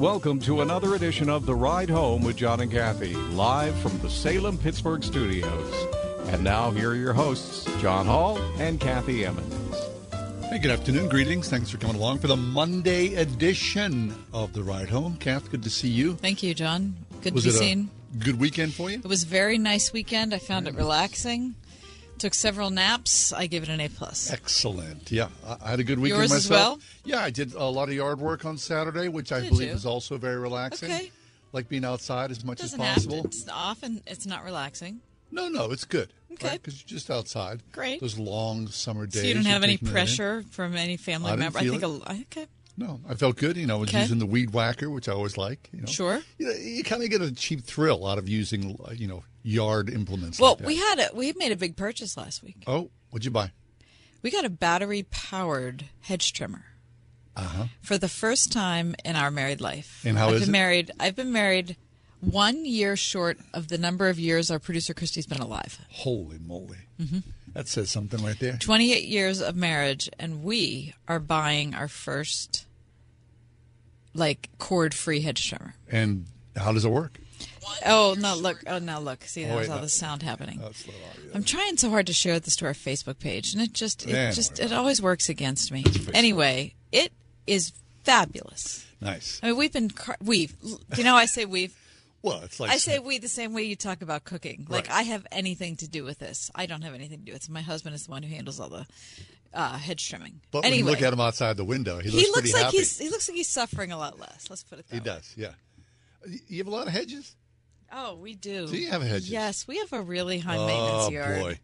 Welcome to another edition of The Ride Home with John and Kathy, live from the Salem Pittsburgh studios. And now, here are your hosts, John Hall and Kathy Emmons. Hey, good afternoon. Greetings. Thanks for coming along for the Monday edition of The Ride Home. Kath, good to see you. Thank you, John. Good Was to be it seen. a good weekend for you? It was a very nice weekend. I found it relaxing. Took several naps. I give it an A plus. Excellent. Yeah, I, had a good weekend Yours as myself. well? Yeah, I did a lot of yard work on Saturday, which I Did believe you? is also very relaxing. Okay. Like being outside as much Doesn't as possible. to. It's often it's not relaxing. No, no, it's good. Okay. Because you're just outside. Great. Those long summer days. So you don't have any taking that in. pressure from any family I member. I think. A, okay. No, I felt good. You know, I was Okay. using the weed whacker, which I always like. You know, Sure. You, you kind of get a cheap thrill out of using, you know, yard implements. Well, like that. we had a we made a big purchase last week. Oh, what'd you buy? We got a battery powered hedge trimmer. Uh-huh. For the first time in our married life. And how I've is been it? married I've been married one year short of the number of years our producer Christy's been alive. Holy moly! Mm-hmm. That says something right there. 28 years of marriage and we are buying our first like cord free hedge trimmer. And how does it work? Oh no! Look! Oh no! Look! See, Oh, wait, all no. the sound happening. That's a little obvious. I'm trying so hard to share this to our Facebook page, and it just, it Yeah, just, it always works against me. Anyway, it is fabulous. Nice. I mean, we've been car- we've. You know I say we've? Well, it's like I say we the same way you talk about cooking. Like Right. I have anything to do with this. I don't have anything to do with it. My husband is the one who handles all the uh, hedge trimming. But when you look at him outside the window, he looks, he looks like happy. he's he looks like he's suffering a lot less. Let's put it that He way. does, yeah. You have a lot of hedges. Oh, we do. Do you have hedges? Yes, we have a really high maintenance Oh yard. boy,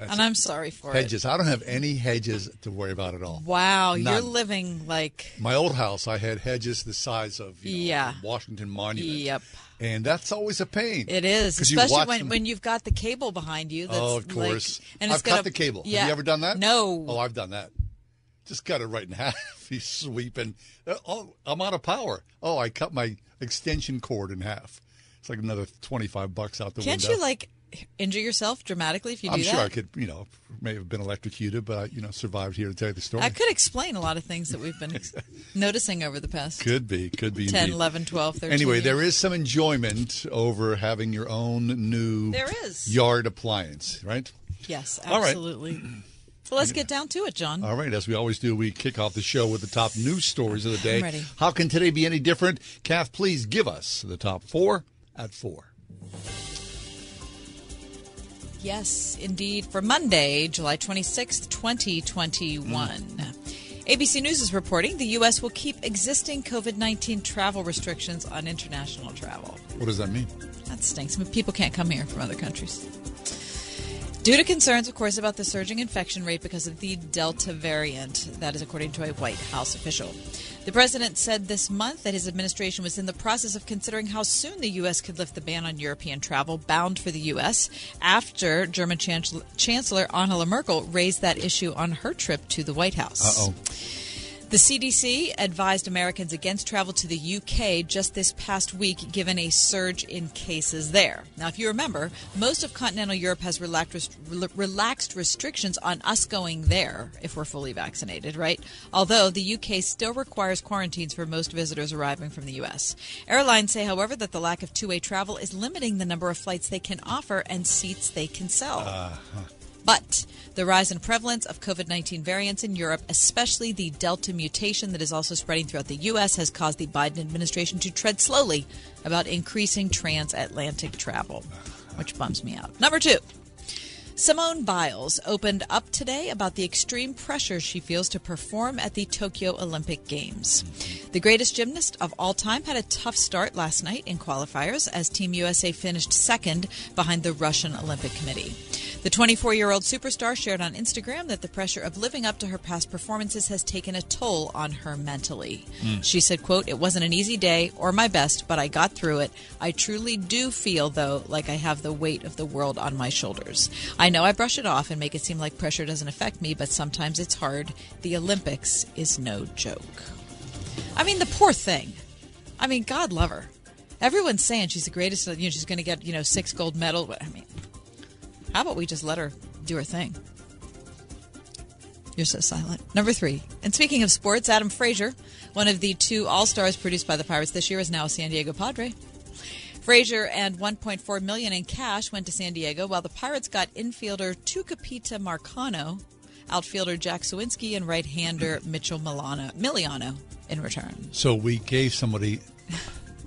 and I'm sorry for hedges! I don't have any hedges to worry about at all. it. Wow, you're living like My old house, I had hedges the size of you know, Yeah. Washington Monument. Yep. And that's always a pain. It is, especially when, them- when you've got the cable behind you. That's oh, of course. Like, and it's I've cut the cable. Yeah. Have you ever done that? No. Oh, I've done that. Just cut it right in half. He's sweeping. Oh, I'm out of power. Oh, I cut my extension cord in half. It's like another 25 bucks out the window. Can't you like injure yourself dramatically if you do I'm that? sure I could, you know, may have been electrocuted, but I, you know, survived here to tell you the story. I could explain a lot of things that we've been noticing over the past Could be, could be. 10, indeed. 11, 12, 13 Anyway, years. there is some enjoyment over having your own new There is. yard appliance, right? Yes, All right. absolutely. So let's get down to it, John. All right, as we always do, we kick off the show with the top news stories of the day. I'm ready. How can today be any different? Kath, please give us the top four at four. Yes, indeed. For Monday, July 26th, 2021. ABC News is reporting the U.S. will keep existing COVID 19 travel restrictions on international travel. What does that mean? That stinks. I mean, people can't come here from other countries. Due to concerns, of course, about the surging infection rate because of the Delta variant. That is according to a White House official. The president said this month that his administration was in the process of considering how soon the U.S. could lift the ban on European travel bound for the U.S. after German Chancellor, Angela Merkel raised that issue on her trip to the White House. Uh oh. The CDC advised Americans against travel to the UK just this past week, given a surge in cases there. Now, if you remember, most of continental Europe has relaxed, relaxed restrictions on us going there if we're fully vaccinated, right? Although the UK still requires quarantines for most visitors arriving from the US. Airlines say, however, that the lack of two way travel is limiting the number of flights they can offer and seats they can sell. Uh-huh. But the rise in prevalence of COVID 19 variants in Europe, especially the Delta mutation that is also spreading throughout the U.S., has caused the Biden administration to tread slowly about increasing transatlantic travel, which bums me out. Number two. Simone Biles opened up today about the extreme pressure she feels to perform at the Tokyo Olympic Games. The greatest gymnast of all time had a tough start last night in qualifiers as Team USA finished second behind the Russian Olympic Committee. The 24 year old superstar shared on Instagram that the pressure of living up to her past performances has taken a toll on her mentally. Hmm. She said, quote, It wasn't an easy day or my best, but I got through it. I truly do feel, though, like I have the weight of the world on my shoulders. I know I brush it off and make it seem like pressure doesn't affect me, but sometimes it's hard. The Olympics is no joke. I mean, the poor thing. I mean, God love her. Everyone's saying she's the greatest. You know, she's going to get you know six gold medals. I mean, how about we just let her do her thing? You're so silent. Number three. And speaking of sports, Adam Frazier, one of the two All Stars produced by the Pirates this year, is now a San Diego Padre. Frazier and 1.4 million in cash went to San Diego, while the Pirates got infielder Tucupita Marcano, outfielder Jack Suwinski, and right-hander Mitchell Milano, Miliano in return. So we gave somebody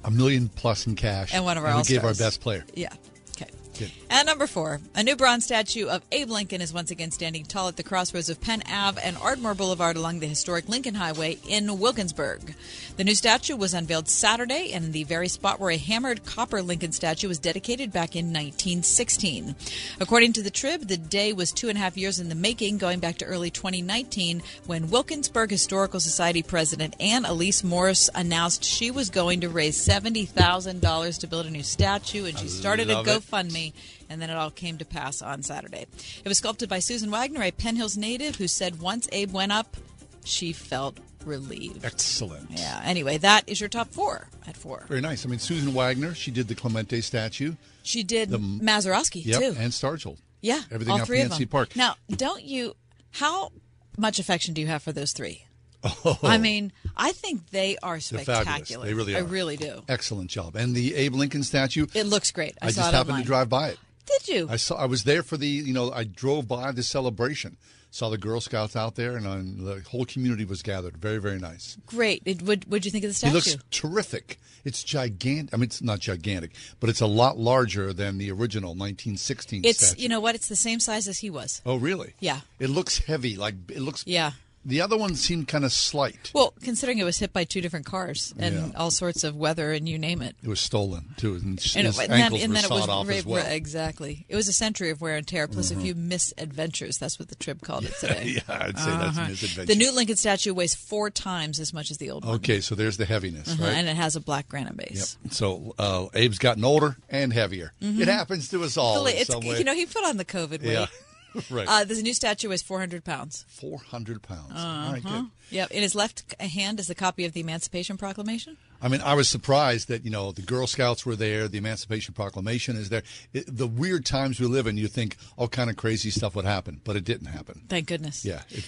a million plus in cash, And one of our we gave our best player. Yeah. Okay. Good. And number four, a new bronze statue of Abe Lincoln is once again standing tall at the crossroads of Penn Ave and Ardmore Boulevard along the historic Lincoln Highway in Wilkinsburg. The new statue was unveiled Saturday in the very spot where a hammered copper Lincoln statue was dedicated back in 1916. According to the Trib, the day was two and a half years in the making, going back to early 2019 when Wilkinsburg Historical Society president Ann Elise Morris announced she was going to raise $70,000 to build a new statue, and she started a GoFundMe. it. And then it all came to pass on Saturday. It was sculpted by Susan Wagner, a Penn Hills native, who said once Abe went up, she felt relieved. Excellent. Yeah. Anyway, that is your top four at four. Very nice. I mean, Susan Wagner, she did the Clemente statue. She did The- Mazeroski Yep, too. and Stargell. yeah, everything all out three of them. Park. Now, don't you? How much affection do you have for those three? Oh, I mean, I think they are spectacular. They really are. I really do. Excellent job. And the Abe Lincoln statue, It looks great. I, I, just happened online. to drive by it. Did you? I saw. I was there for the. You know, I drove by the celebration. Saw the Girl Scouts out there, and uh, the whole community was gathered. Very, very nice. Great. It, what would you think of the He statue? looks terrific. It's gigantic. I mean, it's not gigantic, but it's a lot larger than the original 1916 it's statue. you know what? It's the same size as he was. oh, really? Yeah. It looks heavy. Like it looks. Yeah. The other one seemed kind of slight. Well, considering it was hit by two different cars and Yeah. all sorts of weather and you name it. It was stolen too, and his And, it, and then, ankles and were then sawed was off ra- as well. Mm-hmm. exactly. It was a century of wear and tear, plus a few misadventures. That's what the Trib called it today. yeah, I'd say that's Uh-huh. misadventure. The new Lincoln statue weighs four times as much as the old one, Okay, so there's the heaviness, Uh-huh, right? and it has a black granite base. Yep. So uh, Abe's gotten older and heavier. It happens to us all Mm-hmm. it's you know he put on the COVID weight. yeah, right. Uh, this new statue weighs 400 pounds. Four hundred pounds. All right, good. Yep. In his left hand is a copy of the Emancipation Proclamation. I mean, I was surprised that you know the Girl Scouts were there, the Emancipation Proclamation is there. It, the weird times we live in, you think all kind of crazy stuff would happen, but it didn't happen. Thank goodness. Yeah, it,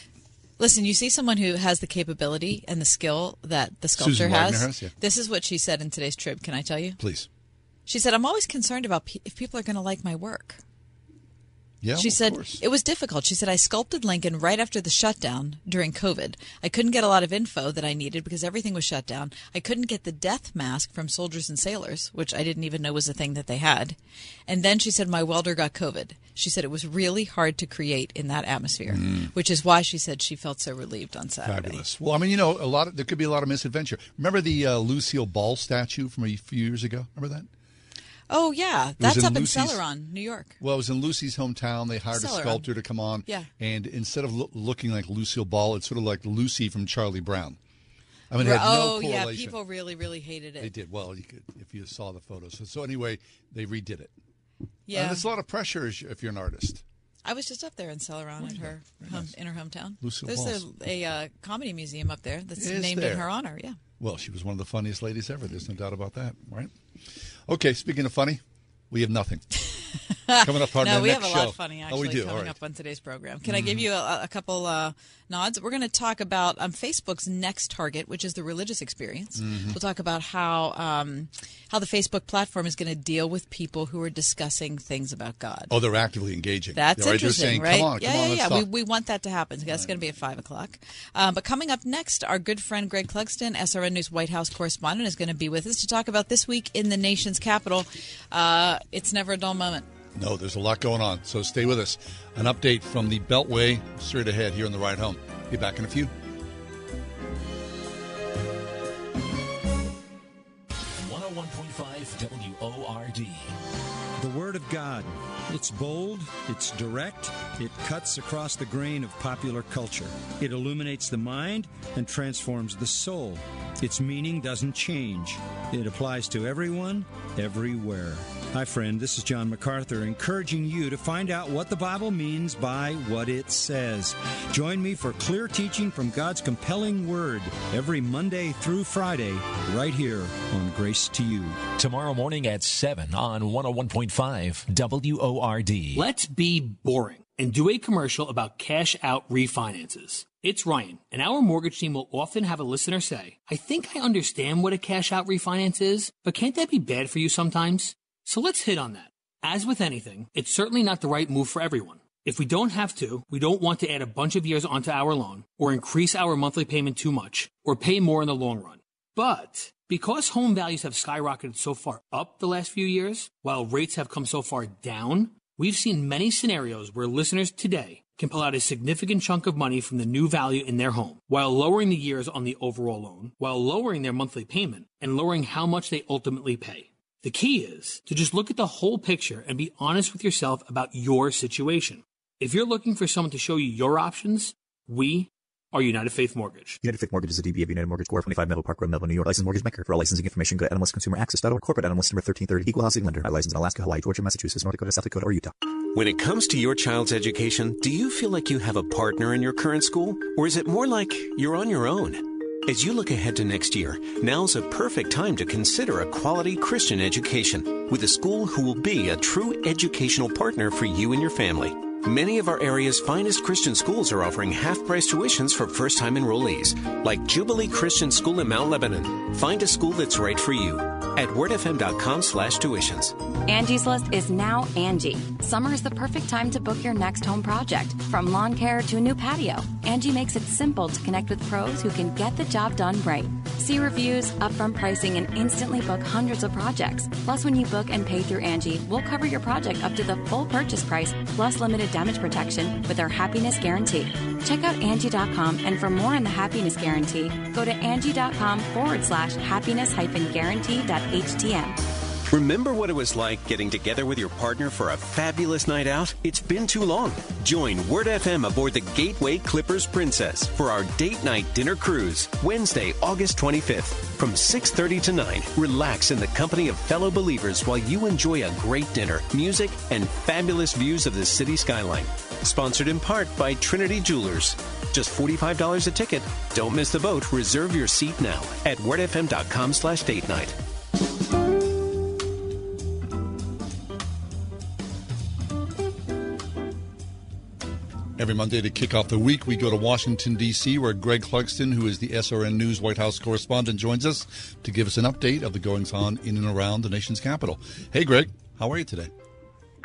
Listen, you see someone who has the capability and the skill that the sculptor Susan has. Has, yeah. This is what she said in today's trib. Can I tell you? please. She said, "I'm always concerned about pe- if people are going to like my work." Yeah, she said course. it was difficult. She said I sculpted Lincoln right after the shutdown during COVID. I couldn't get a lot of info that I needed because everything was shut down. I couldn't get the death mask from soldiers and sailors, which I didn't even know was a thing that they had. And then she said my welder got COVID. She said it was really hard to create in that atmosphere, which is why she said she felt so relieved on Saturday. Mm. Fabulous. Well, I mean, you know, a lot of there could be a lot of misadventure. Remember the uh, Lucille Ball statue from a few years ago? Remember that? Oh yeah, that's in up in Lucy's- Celoron, New York. Well, it was in Lucy's hometown. They hired Celoron. a sculptor to come on. Yeah. And instead of lo- looking like Lucille Ball, it's sort of like Lucy from Charlie Brown. I mean, it had no oh yeah, people really, really hated it. They did well. You could, if you saw the photos. So, so anyway, they redid it. Yeah, And it's a lot of pressure if you're an artist. I was just up there in Celoron at her home, in her hometown. Lucille There's Balls. a, a uh, comedy museum up there that's named there? in her honor. Yeah. Well, she was one of the funniest ladies ever. There's no doubt about that, right? Okay, speaking of funny, we have nothing. Coming up on no, the we have a show. lot of funny oh, actually we do. coming right. up on today's program. Can I give you a, a couple uh, nods? We're going to talk about um, Facebook's next target, which is the religious experience. Mm-hmm. We'll talk about how um, how the Facebook platform is going to deal with people who are discussing things about God. Oh, they're actively engaging. That's They're right interesting, saying, right? On, yeah, come on, yeah, yeah. We, we want that to happen. That's going to be at five o'clock. Um, but coming up next, our good friend Greg Clugston, SRN News White House correspondent, is going to be with us to talk about this week in the nation's capital. Uh, it's never a dull moment. No, there's a lot going on. So stay with us. An update from the Beltway straight ahead here on the ride home. Be back in a few. 101.5 WORD. The Word of God It's bold, it's direct, it cuts across the grain of popular culture. It illuminates the mind and transforms the soul. Its meaning doesn't change. It applies to everyone, everywhere. Hi, friend. This is John MacArthur, encouraging you to find out what the Bible means by what it says. Join me for clear teaching from God's compelling Word every Monday through Friday, right here on Grace to You. Tomorrow morning at 7 on 101.5 WORD. Let's be boring and do a commercial about cash out refinances. It's Ryan, and our mortgage team will often have a listener say, I think I understand what a cash out refinance is, but can't that be bad for you sometimes? So let's hit on that. As with anything, it's certainly not the right move for everyone. If we don't have to, we don't want to add a bunch of years onto our loan, or increase our monthly payment too much, or pay more in the long run. But because home values have skyrocketed so far up the last few years, while rates have come so far down, we've seen many scenarios where listeners today can pull out a significant chunk of money from the new value in their home, while lowering the years on the overall loan, while lowering their monthly payment, and lowering how much they ultimately pay. The key is to just look at the whole picture and be honest with yourself about your situation. If you're looking for someone to show you your options, we are United Faith Mortgage. United Faith Mortgage is a DB of United Mortgage Corp. 25 Melville Park Road, Melville, New York. Licensed mortgage maker. For all licensing information, go to NMLSConsumerAccess.org. Corporate NMLS number 1330. Equal housing lender. I license in Alaska, Hawaii, Georgia, Massachusetts, North Dakota, South Dakota, or Utah. When it comes to your child's education, do you feel like you have a partner in your current school? Or is it more like you're on your own? As you look ahead to next year, now's a perfect time to consider a quality Christian education with a school who will be a true educational partner for you and your family. Many of our area's finest Christian schools are offering half price tuitions for first time enrollees, like Jubilee Christian School in Mount Lebanon. Find a school that's right for you at wordfm.com slash tuitions. Angie's List is now Angie. Summer is the perfect time to book your next home project. From lawn care to a new patio, Angie makes it simple to connect with pros who can get the job done right. See reviews, upfront pricing, and instantly book hundreds of projects. Plus, when you book and pay through Angie, we'll cover your project up to the full purchase price plus limited damage protection with our happiness guarantee. Check out Angie.com and for more on the happiness guarantee, go to Angie.com forward slash happiness hyphen guarantee.htm. Remember what it was like getting together with your partner for a fabulous night out? It's been too long. Join Word FM aboard the Gateway Clippers Princess for our date night dinner cruise, Wednesday, August 25th. From 6:30 to 9, relax in the company of fellow believers while you enjoy a great dinner, music, and fabulous views of the city skyline. Sponsored in part by Trinity Jewelers. Just $45 a ticket. Don't miss the boat. Reserve your seat now at wordfm.com slash date night. Every Monday to kick off the week, we go to Washington, D.C., where Greg Clugston, who is the SRN News White House correspondent, joins us to give us an update of the goings on in and around the nation's capital. Hey, Greg, how are you today?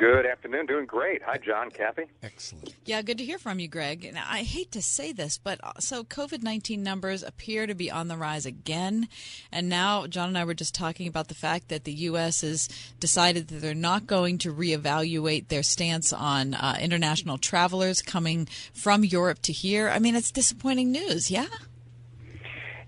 Good afternoon. Doing great. Hi, John, Kathy. Excellent. Yeah, good to hear from you, Greg. Now, I hate to say this, but uh, so COVID 19 numbers appear to be on the rise again. And now, John and I were just talking about the fact that the U.S. has decided that they're not going to reevaluate their stance on uh, international travelers coming from Europe to here. I mean, it's disappointing news, yeah?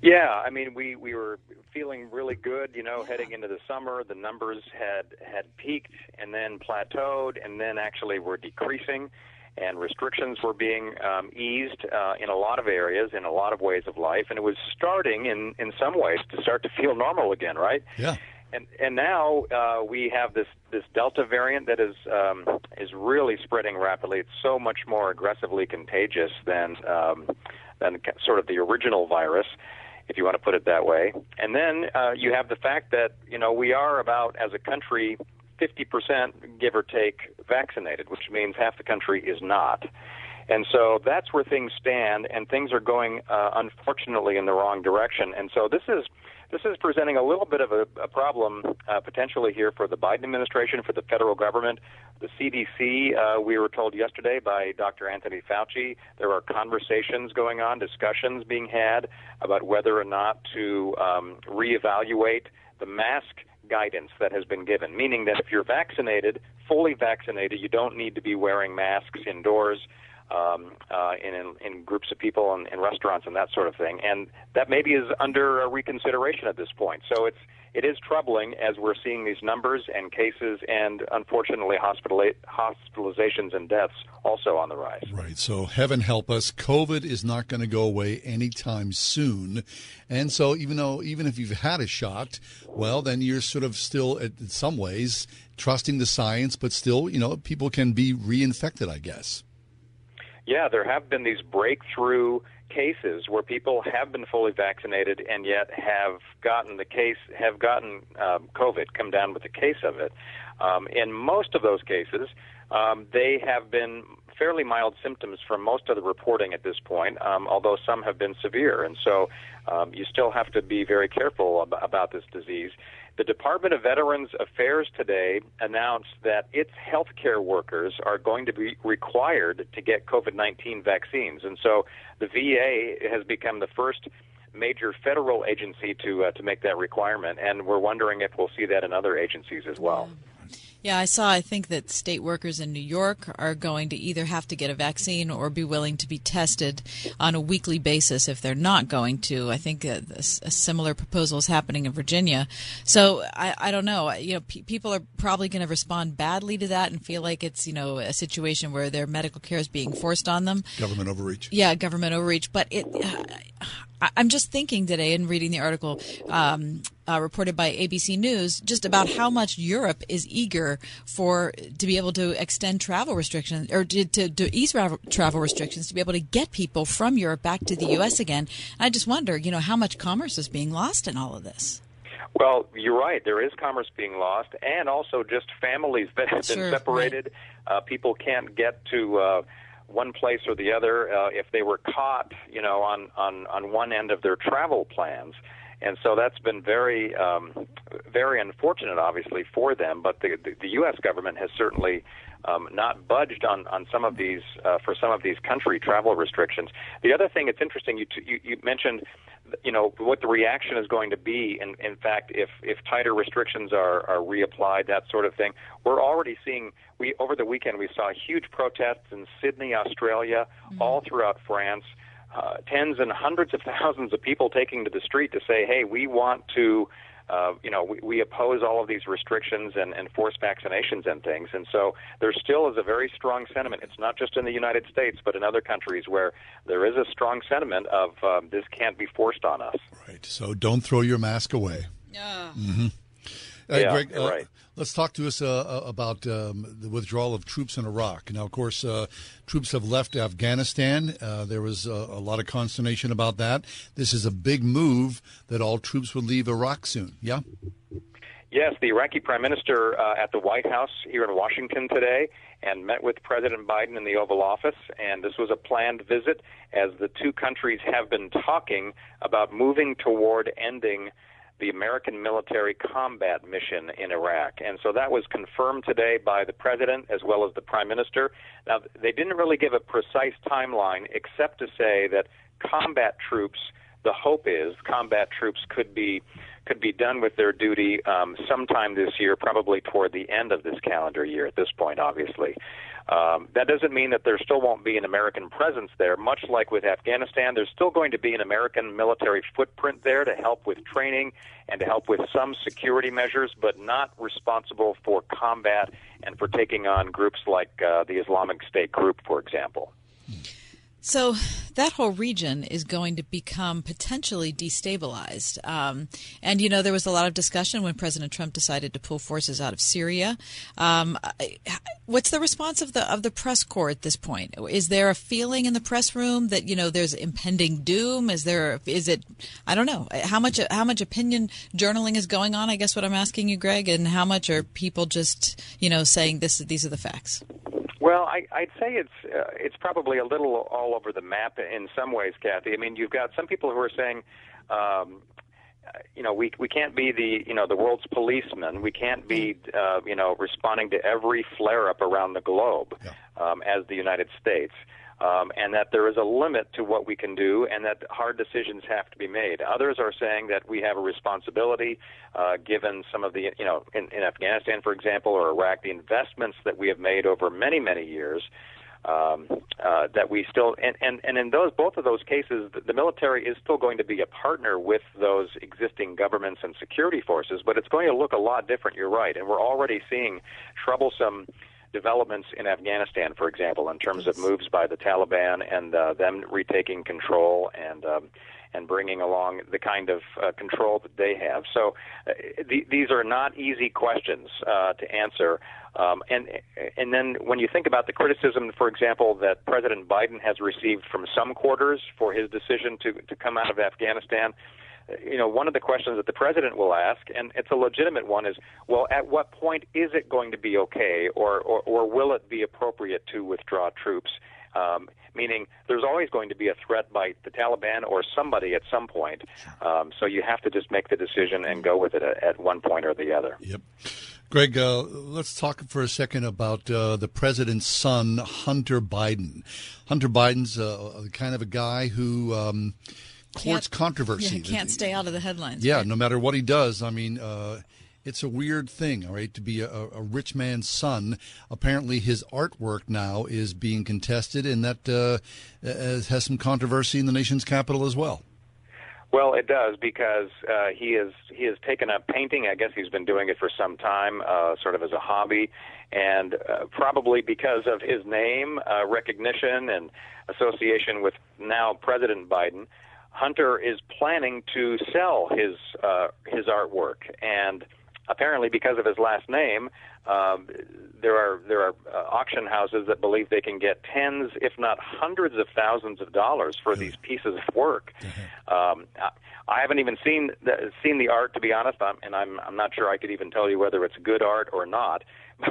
Yeah, I mean, we, we were feeling really good, you know, heading into the summer. The numbers had had peaked and then plateaued, and then actually were decreasing, and restrictions were being um, eased uh, in a lot of areas, in a lot of ways of life, and it was starting in in some ways to start to feel normal again, right? Yeah. And and now uh, we have this this Delta variant that is um, is really spreading rapidly. It's so much more aggressively contagious than um, than sort of the original virus if you want to put it that way. And then uh, you have the fact that you know we are about as a country 50% give or take vaccinated, which means half the country is not. And so that's where things stand, and things are going, uh, unfortunately, in the wrong direction. And so this is this is presenting a little bit of a, a problem uh, potentially here for the Biden administration, for the federal government, the CDC. Uh, we were told yesterday by Dr. Anthony Fauci there are conversations going on, discussions being had about whether or not to um, reevaluate the mask guidance that has been given, meaning that if you're vaccinated, fully vaccinated, you don't need to be wearing masks indoors. Um, uh, in, in in groups of people in, in restaurants and that sort of thing, and that maybe is under reconsideration at this point. So it's it is troubling as we're seeing these numbers and cases and unfortunately hospital hospitalizations and deaths also on the rise. Right. So heaven help us, COVID is not going to go away anytime soon. And so even though even if you've had a shot, well then you're sort of still in some ways trusting the science, but still, you know, people can be reinfected, I guess. Yeah, there have been these breakthrough cases where people have been fully vaccinated and yet have gotten the case, have gotten um, COVID, come down with the case of it. Um, in most of those cases, um, they have been fairly mild symptoms from most of the reporting at this point, um, although some have been severe. And so um, you still have to be very careful ab- about this disease. The Department of Veterans Affairs today announced that its healthcare workers are going to be required to get COVID 19 vaccines. And so the VA has become the first major federal agency to uh, to make that requirement, and we're wondering if we'll see that in other agencies as well. Yeah, I saw. I think that state workers in New York are going to either have to get a vaccine or be willing to be tested on a weekly basis if they're not going to. I think a, a similar proposal is happening in Virginia. So I, I don't know. You know, pe- people are probably going to respond badly to that and feel like it's you know a situation where their medical care is being forced on them. Government overreach. Yeah, government overreach. But it. Uh, I'm just thinking today and reading the article um, uh, reported by ABC News just about how much Europe is eager for to be able to extend travel restrictions or to, to, to ease travel restrictions to be able to get people from Europe back to the U.S. again. And I just wonder, you know, how much commerce is being lost in all of this. Well, you're right. There is commerce being lost, and also just families that have been separated. Right. Uh, people can't get to. Uh, one place or the other uh, if they were caught, you know, on on on one end of their travel plans. And so that's been very, um, very unfortunate, obviously, for them. But the, the, the U.S. government has certainly um, not budged on, on some of these uh, for some of these country travel restrictions. The other thing, it's interesting. You, t- you you mentioned, you know, what the reaction is going to be. In in fact, if if tighter restrictions are are reapplied, that sort of thing. We're already seeing. We over the weekend we saw huge protests in Sydney, Australia, mm-hmm. all throughout France uh, tens and hundreds of thousands of people taking to the street to say, "Hey, we want to." Uh, you know, we, we oppose all of these restrictions and, and forced vaccinations and things. And so there still is a very strong sentiment. It's not just in the United States, but in other countries where there is a strong sentiment of um, this can't be forced on us. Right. So don't throw your mask away. Yeah. Mm-hmm. Uh, yeah, Greg, uh, right. Let's talk to us uh, uh, about um, the withdrawal of troops in Iraq. Now, of course, uh, troops have left Afghanistan. Uh, there was a lot of consternation about that. This is a big move that all troops would leave Iraq soon. Yeah. Yes, the Iraqi Prime Minister at the White House here in Washington today and met with President Biden in the Oval Office. And this was a planned visit as the two countries have been talking about moving toward ending the American military combat mission in Iraq. And so that was confirmed today by the president as well as the prime minister. Now, they didn't really give a precise timeline except to say that combat troops, the hope is combat troops could be could be done with their duty um, sometime this year, probably toward the end of this calendar year at this point, obviously. Um, that doesn't mean that there still won't be an American presence there. Much like with Afghanistan, there's still going to be an American military footprint there to help with training and to help with some security measures, but not responsible for combat and for taking on groups like uh, the Islamic State group, for example. So that whole region is going to become potentially destabilized. Um, and, you know, there was a lot of discussion when President Trump decided to pull forces out of Syria. Um, what's the response of the of the press corps at this point? Is there a feeling in the press room that, you know, there's impending doom? Is there, is it, I don't know, how much, how much opinion journaling is going on? I guess what I'm asking you, Greg, and how much are people just, you know, saying this, these are the facts? Well, I, I'd say it's uh, it's probably a little all over the map in some ways, Kathy. I mean, you've got some people who are saying, um, you know, we we can't be the you know the world's policeman. We can't be uh, you know responding to every flare up around the globe yeah. um, as the United States um, and that there is a limit to what we can do, and that hard decisions have to be made. Others are saying that we have a responsibility, uh, given some of the, you know, in, in Afghanistan, for example, or Iraq, the investments that we have made over many, many years. um, uh, that we still and, and and in those both of those cases, the, the military is still going to be a partner with those existing governments and security forces, but it's going to look a lot different. You're right, and we're already seeing troublesome developments in Afghanistan, for example, in terms of moves by the Taliban and uh, them retaking control and um, and bringing along the kind of uh, control that they have. So uh, th- these are not easy questions uh, to answer. Um, and and then when you think about the criticism, for example, that President Biden has received from some quarters for his decision to to come out of Afghanistan, you know, one of the questions that the president will ask, and it's a legitimate one, is, well, at what point is it going to be okay, or or, or will it be appropriate to withdraw troops? Um, meaning, there's always going to be a threat by the Taliban or somebody at some point. Um, so you have to just make the decision and go with it at, at one point or the other. Yep. Greg, uh, let's talk for a second about uh, the president's son, Hunter Biden. Hunter Biden's uh, kind of a guy who um, courts controversy. Yeah, can't stay out of the headlines. Yeah, right? no matter what he does. I mean, uh, it's a weird thing, all right, to be a, a, rich man's son. Apparently, his artwork now is being contested, and that uh, has some controversy in the nation's capital as well. Well, it does because uh, he is he has taken up painting. I guess he's been doing it for some time, uh, sort of as a hobby, and uh, probably because of his name uh, recognition and association with now President Biden. Hunter is planning to sell his uh, his artwork, and apparently because of his last name, um, there are there are uh, auction houses that believe they can get tens, if not hundreds of thousands of dollars for these pieces of work. Um, I, I haven't even seen the, seen the art to be honest, I'm, and I'm I'm not sure I could even tell you whether it's good art or not.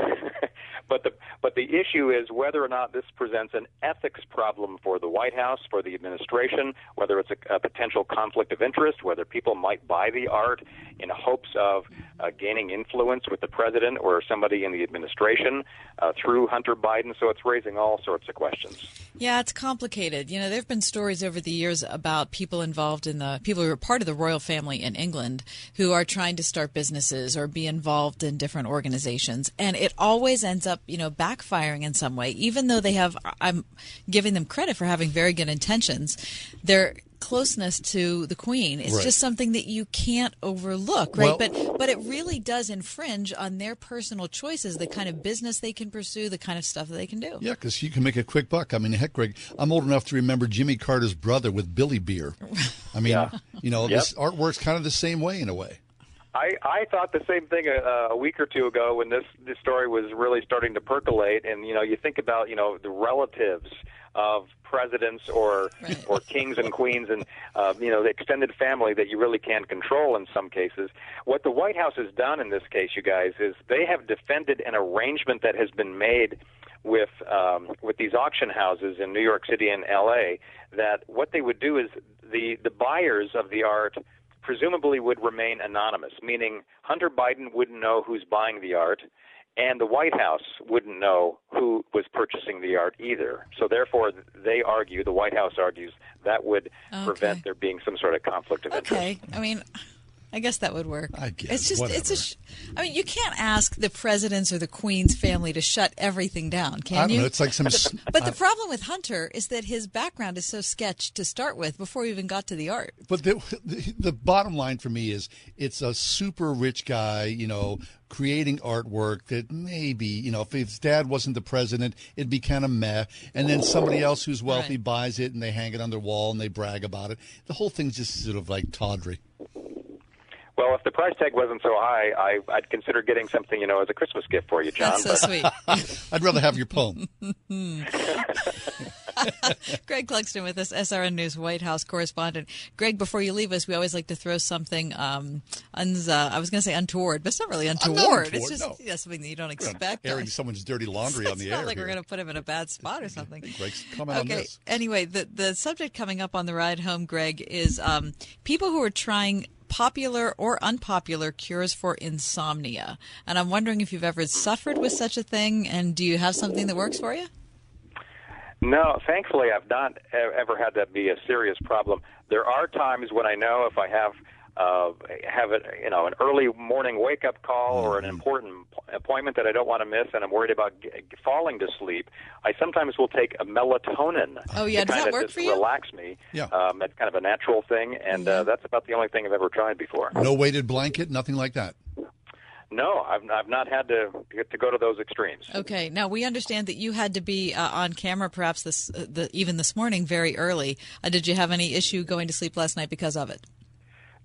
but the but the issue is whether or not this presents an ethics problem for the White House, for the administration, whether it's a, a potential conflict of interest, whether people might buy the art in hopes of uh, gaining influence with the president or somebody in the administration uh, through Hunter Biden. So it's raising all sorts of questions. Yeah, it's complicated. You know, there have been stories over the years about people involved in the people who are part of the royal family in England who are trying to start businesses or be involved in different organizations, and it always ends up, you know, backfiring in some way. Even though they have, I'm giving them credit for having very good intentions. Their closeness to the queen it's Right. just something that you can't overlook, right? Well- but but it really does infringe on their personal choices, the kind of business they can pursue, the kind of stuff that they can do. Yeah, because you can make a quick buck. I mean, heck, Greg, I'm old enough to remember Jimmy Carter's brother with Billy Beer. I mean, you know, this artwork's kind of the same way in a way. I, I thought the same thing a, a week or two ago when this this story was really starting to percolate, and you know, you think about you know the relatives of presidents or or kings and queens, and uh, you know the extended family that you really can't control in some cases. What the White House has done in this case, you guys, is they have defended an arrangement that has been made with um, with these auction houses in New York City and L.A. That what they would do is the the buyers of the art presumably would remain anonymous, meaning Hunter Biden wouldn't know who's buying the art, and the White House wouldn't know who was purchasing the art either. So therefore, they argue, the White House argues, that would prevent there being some sort of conflict of interest. Okay, I mean, I guess that would work. I guess, it's just it's a. Sh- I mean, you can't ask the president's or the queen's family to shut everything down, can I don't you? know, it's like some But, s- but I- the problem with Hunter is that his background is so sketched to start with before we even got to the art. But the, the the bottom line for me is it's a super rich guy, you know, creating artwork that maybe, you know, if his dad wasn't the president, it'd be kind of meh. And then somebody else who's wealthy buys it and they hang it on their wall and they brag about it. The whole thing's just sort of like tawdry. Well, if the price tag wasn't so high, I, I'd consider getting something, you know, as a Christmas gift for you, John. That's so sweet. I'd rather have your poem. Greg Clugston with us, SRN News White House correspondent. Greg, before you leave us, we always like to throw something. Um, uns, uh, I was going to say untoward, but it's not really I'm untoward. it's just no. yeah, something that you don't We're expect. airing someone's dirty laundry on it's the not air. Not like we're going to put him in a bad spot or something. Greg's comment on okay. this. Anyway, the the subject coming up on the ride home, Greg, is um, people who are trying popular or unpopular cures for insomnia. And I'm wondering if you've ever suffered with such a thing, and do you have something that works for you? No, thankfully, I've not ever had that be a serious problem. There are times when I know if I have uh, have a you know an early morning wake up call or an important appointment that I don't want to miss, and I'm worried about g- falling to sleep, I sometimes will take a melatonin. Oh, yeah. to Does kind that of work just for you? Relax me. Yeah. Um, it's kind of a natural thing, and uh, that's about the only thing I've ever tried before. No weighted blanket, nothing like that. No, I've I've not had to to go to those extremes. Okay. Now we understand that you had to be uh, on camera, perhaps this uh, the, even this morning, very early. Uh, did you have any issue going to sleep last night because of it?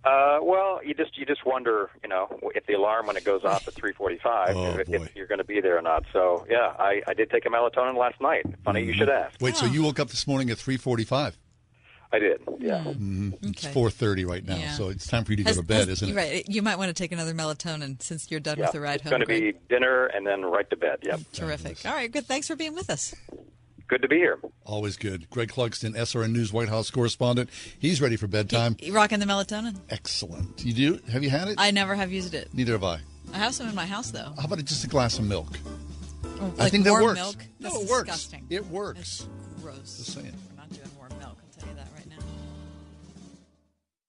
Uh, well, you just you just wonder, you know, if the alarm when it goes off at 3:45, Oh, if, if you're going to be there or not. So, yeah, I, I did take a melatonin last night. Funny you should ask. Wait, so you woke up this morning at 3:45? I did. Yeah. Mm-hmm. It's 4:30 right now, Yeah. so it's time for you to Has- go to bed, has- isn't it? Right. You might want to take another melatonin since you're done Yeah, with the ride it's home. going to be dinner and then right to bed. Yep. terrific. All right. Good. Thanks for being with us. Good to be here. Always good. Greg Clugston, SRN News White House correspondent. He's ready for bedtime. You rocking the melatonin? Excellent. You do? Have you had it? I never have used it. Neither have I. I have some in my house though. How about just a glass of milk? Oh, I like think that warm works. milk. No, That's it works. disgusting. It works. Gross. Just saying. We're not doing warm milk. I'll tell you that right now.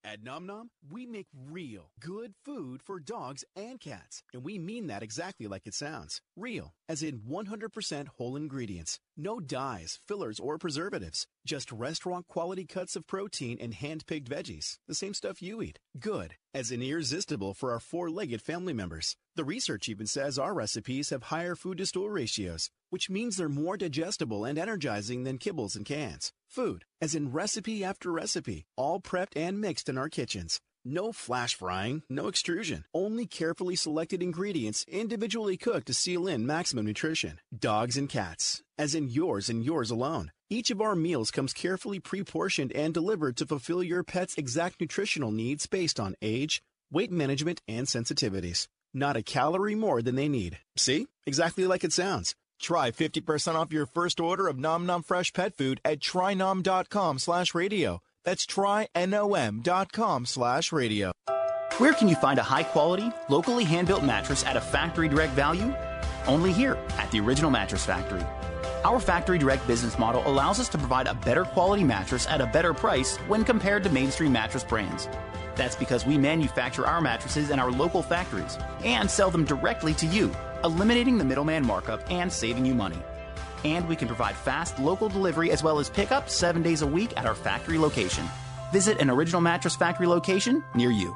At Nom Nom, we make real, good food for dogs and cats. And we mean that exactly like it sounds. Real, as in 100% whole ingredients. No dyes, fillers, or preservatives. Just restaurant quality cuts of protein and hand picked veggies. The same stuff you eat. Good, as in irresistible for our four legged family members. The research even says our recipes have higher food to stool ratios, which means they're more digestible and energizing than kibbles and cans. Food, as in recipe after recipe, all prepped and mixed in our kitchens. No flash frying, no extrusion, only carefully selected ingredients individually cooked to seal in maximum nutrition. Dogs and cats, as in yours and yours alone. Each of our meals comes carefully pre portioned and delivered to fulfill your pet's exact nutritional needs based on age, weight management, and sensitivities. Not a calorie more than they need. See? Exactly like it sounds. Try 50% off your first order of Nom Nom Fresh Pet Food at trynom.com slash radio. That's trynom.com slash radio. Where can you find a high quality, locally hand built mattress at a factory direct value? Only here at the Original Mattress Factory. Our factory direct business model allows us to provide a better quality mattress at a better price when compared to mainstream mattress brands. That's because we manufacture our mattresses in our local factories and sell them directly to you, eliminating the middleman markup and saving you money. And we can provide fast local delivery as well as pickup seven days a week at our factory location. Visit an Original Mattress Factory location near you.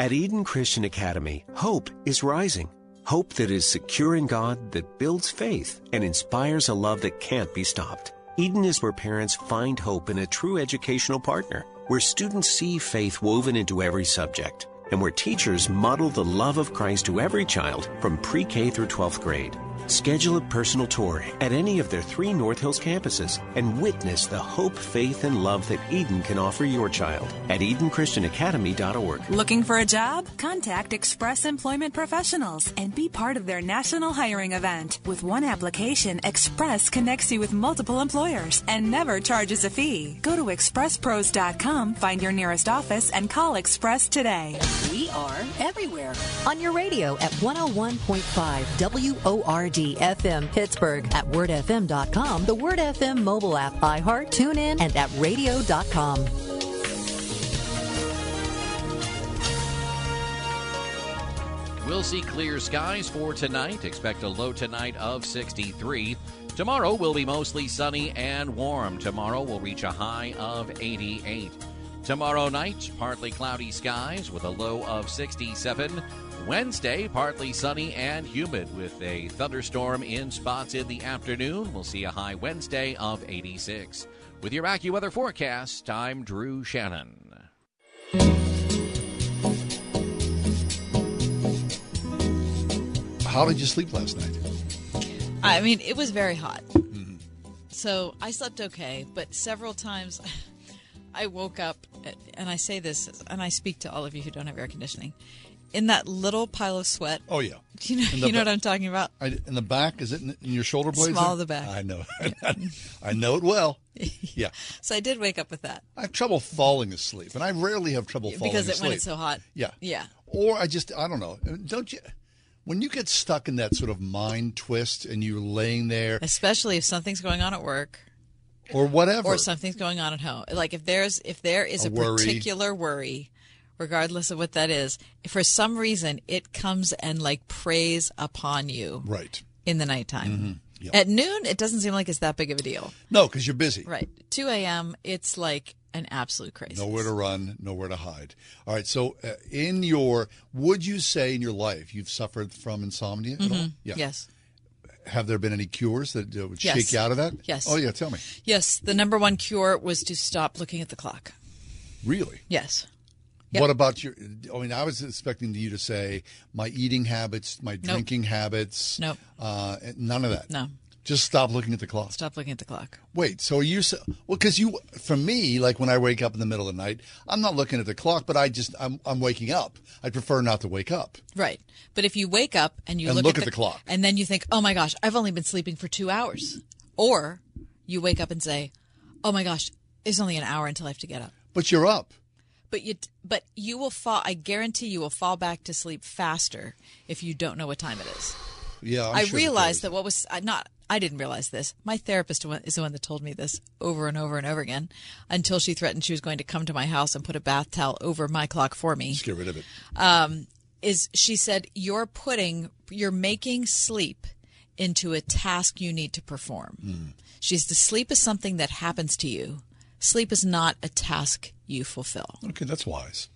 At Eden Christian Academy, hope is rising. Hope that is secure in God, that builds faith, and inspires a love that can't be stopped. Eden is where parents find hope in a true educational partner, where students see faith woven into every subject, and where teachers model the love of Christ to every child from pre K through 12th grade. Schedule a personal tour at any of their three North Hills campuses and witness the hope, faith, and love that Eden can offer your child at EdenChristianAcademy.org. Looking for a job? Contact Express Employment Professionals and be part of their national hiring event. With one application, Express connects you with multiple employers and never charges a fee. Go to expresspros.com, find your nearest office, and call Express today. We are everywhere. On your radio at 101.5 WORD FM Pittsburgh, at wordfm.com, the Word FM mobile app, iHeart, TuneIn, and at radio.com. We'll see clear skies for tonight. Expect a low tonight of 63. Tomorrow will be mostly sunny and warm. Tomorrow will reach a high of 88. Tomorrow night, partly cloudy skies with a low of 67. Wednesday, partly sunny and humid with a thunderstorm in spots in the afternoon. We'll see a high Wednesday of 86. With your AccuWeather forecast, I'm Drew Shannon. How did you sleep last night? I mean, it was very hot. Mm-hmm. So I slept okay, but several times I woke up, and I say this, and I speak to all of you who don't have air conditioning, in that little pile of sweat. Oh yeah. You know, you know ba- what I'm talking about. I, in the back, is it in, in your shoulder blades? Small of the back. I know. I know it well. Yeah. So I did wake up with that I have trouble falling asleep, and I rarely have trouble falling asleep. because it asleep. when it's so hot. Yeah. Yeah. Or I just, I don't know. Don't you? When you get stuck in that sort of mind twist and you're laying there, Especially if something's going on at work or whatever, or something's going on at home. Like if there's if there is A a, worry. particular worry, regardless of what that is, if for some reason it comes and like preys upon you right in the nighttime. Mhm. Yep. At noon, it doesn't seem like it's that big of a deal. No, because you're busy. Right. 2 a.m., it's like an absolute crazy. Nowhere to run, nowhere to hide. All right. So, uh, in your, would you say in your life you've suffered from insomnia at all? Mhm. Yes. Have there been any cures that uh, would Yes. shake you out of that? Yes. Oh yeah. Tell me. Yes, the number one cure was to stop looking at the clock. Really? Yes. Yep. What about your? I mean, I was expecting you to say my eating habits, my drinking habits. Nope. Uh, none of that. No. Just stop looking at the clock. Stop looking at the clock. Wait, so are you so, well? Because you, for me, like when I wake up in the middle of the night, I'm not looking at the clock, but I just I'm I'm waking up. I prefer not to wake up. Right. But if you wake up and you And look, look at, at the clock. and then you think, "Oh my gosh, I've only been sleeping for 2 hours." Or you wake up and say, "Oh my gosh, it's only an hour until I have to get up." But you're up. But you but you will fall I guarantee you will fall back to sleep faster if you don't know what time it is. Yeah, I'm I sure realized that what was uh, not I didn't realize this. My therapist is the one that told me this over and over and over again until she threatened she was going to come to my house and put a bath towel over my clock for me. Just get rid of it. Um, is she said you're putting you're making sleep into a task you need to perform. Hmm. She's the sleep is something that happens to you. Sleep is not a task you fulfill. Okay, that's wise.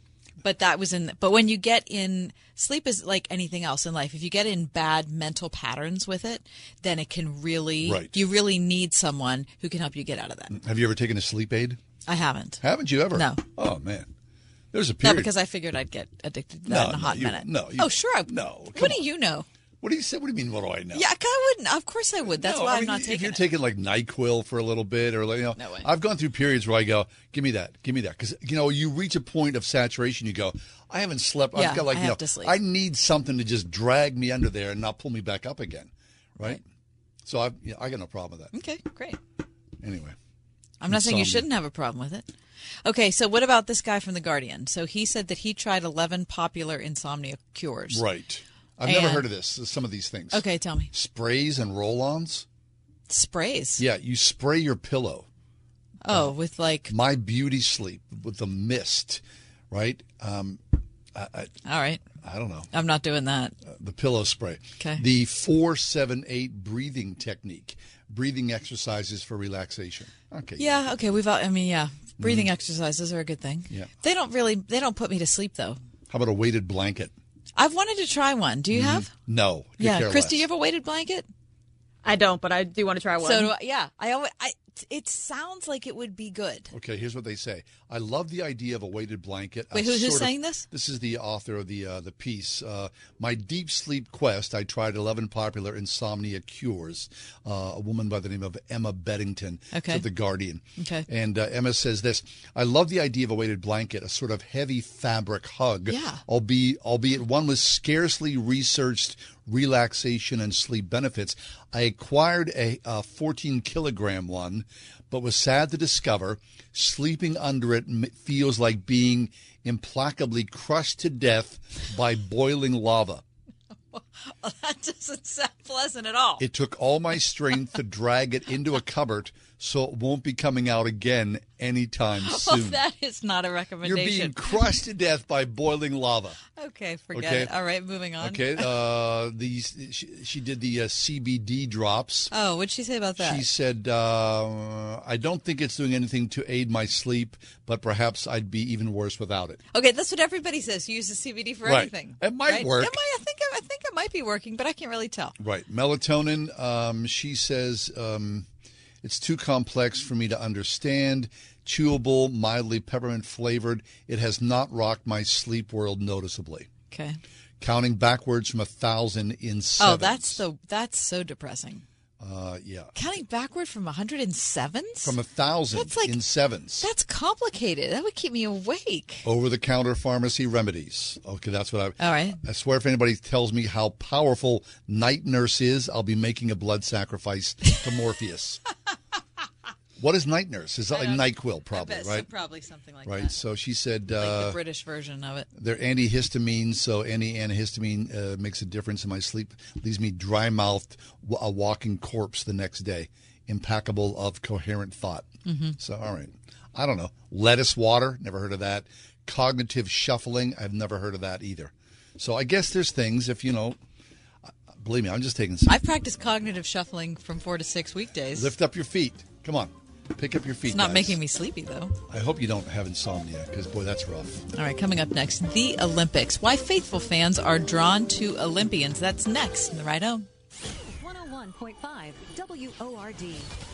But that was in. But when you get in, sleep is like anything else in life. If you get in bad mental patterns with it, then it can really. Right. You really need someone who can help you get out of that. Mm, have you ever taken a sleep aid? I haven't. Haven't you ever? No. Oh man, there's a period. No, because I figured I'd get addicted to No, in a no, hot you- minute. no, you- oh, sure. I, no, What do you know? What do you say? What do you mean? What do I know? Yeah, I wouldn't. Of course I would. That's No, why I I'm mean, not taking. It. If you're it. taking like Nyquil for a little bit, or like, you know, No. I've gone through periods where I go, "Give me that, give me that," because you know you reach a point of saturation. You go, "I haven't slept. Yeah, I've got like I you know, to sleep. I need something to just drag me under there and not pull me back up again." Right. So I, yeah, I got no problem with that. Okay, great. Anyway, I'm not saying you shouldn't have a problem with it. Okay, so what about this guy from The Guardian? So he said that he tried 11 popular insomnia cures. right. I've never heard of this. Some of these things. Okay, tell me. Sprays and roll-ons. Sprays. Yeah, you spray your pillow. Oh, with like. My beauty sleep with the mist, right? Um, I, I, All right. I don't know. I'm not doing that. the pillow spray. Okay. The four seven eight breathing technique, breathing exercises for relaxation. Okay. Yeah, okay. We've, all- I mean, yeah. Breathing exercises are a good thing. Mm-hmm. Yeah. They don't really, they don't put me to sleep though. How about a weighted blanket? I've wanted to try one. Do you mm-hmm. have? No. could Yeah. care Chris, less. do you have a weighted blanket? I don't, but I do want to try one. So do I, yeah. I always, I, it sounds like it would be good. Okay, here's what they say. I love the idea of a weighted blanket. Wait, who- who's of- saying this? This is the author of the uh, the piece. Uh, My deep sleep quest. I tried 11 popular insomnia cures. Uh, a woman by the name of Emma Beddington. Okay. To the Guardian. Okay. And uh, Emma says this. I love the idea of a weighted blanket, a sort of heavy fabric hug. Yeah. Albeit, albeit one with scarcely researched relaxation and sleep benefits. I acquired a, a 14 kilogram one, but was sad to discover sleeping under it feels like being implacably crushed to death by boiling lava. Well, that doesn't sound pleasant at all. It took all my strength to drag it into a cupboard so it won't be coming out again anytime soon. Well, that is not a recommendation. You're being crushed to death by boiling lava. Okay, forget Okay. it. All right, moving on. Okay, uh, these she, she did the uh, CBD drops. Oh, what'd she say about that? She said, uh, "I don't think it's doing anything to aid my sleep, but perhaps I'd be even worse without it." Okay, that's what everybody says. Use the CBD for Right. anything. It might right? work. It might, I think I think it might be working, but I can't really tell. Right, melatonin. Um, she says um, it's too complex for me to understand. Chewable, mildly peppermint flavored. It has not rocked my sleep world noticeably. Okay. Counting backwards from a thousand in seven. Oh, that's so that's so depressing. Uh, yeah. Counting backward from 107s? From a thousand That's like- in sevens. That's complicated. That would keep me awake. Over the counter pharmacy remedies. Okay, that's what I. All right. I swear, if anybody tells me how powerful Night Nurse is, I'll be making a blood sacrifice to Morpheus. What is Night Nurse? Is that like NyQuil, probably, bet so- right? probably something like right. that. Right. So she said. Like Uh, the British version of it. they're antihistamines, so any antihistamine uh, makes a difference in my sleep. Leaves me dry mouthed, a walking corpse the next day, impeccable of coherent thought. Mhm. So, all right. I don't know. Lettuce water, never heard of that. Cognitive shuffling, I've never heard of that either. So, I guess there's things if you know. Believe me, I'm just taking. Some, I've practiced cognitive shuffling from four to six weekdays. lift up your feet. Come on, pick up your feet. it's not guys. making me sleepy, though. I hope you don't have insomnia, because boy, that's rough. All right, coming up next, the Olympics. Why faithful fans are drawn to Olympians. That's next in the Ride Home. 101.5 WORD.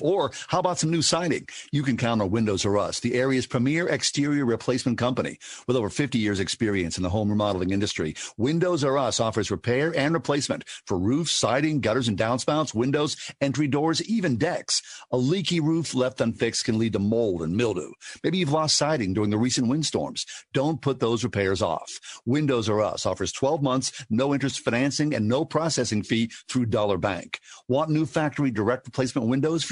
Or how about some new siding? You can count on Windows or Us, the area's premier exterior replacement company. With over 50 years experience in the home remodeling industry, Windows or Us offers repair and replacement for roofs, siding, gutters and downspouts, windows, entry doors, even decks. A leaky roof left unfixed can lead to mold and mildew. Maybe you've lost siding during the recent windstorms. Don't put those repairs off. Windows or Us offers 12 months, no interest financing, and no processing fee through Dollar Bank. Want new factory direct replacement windows for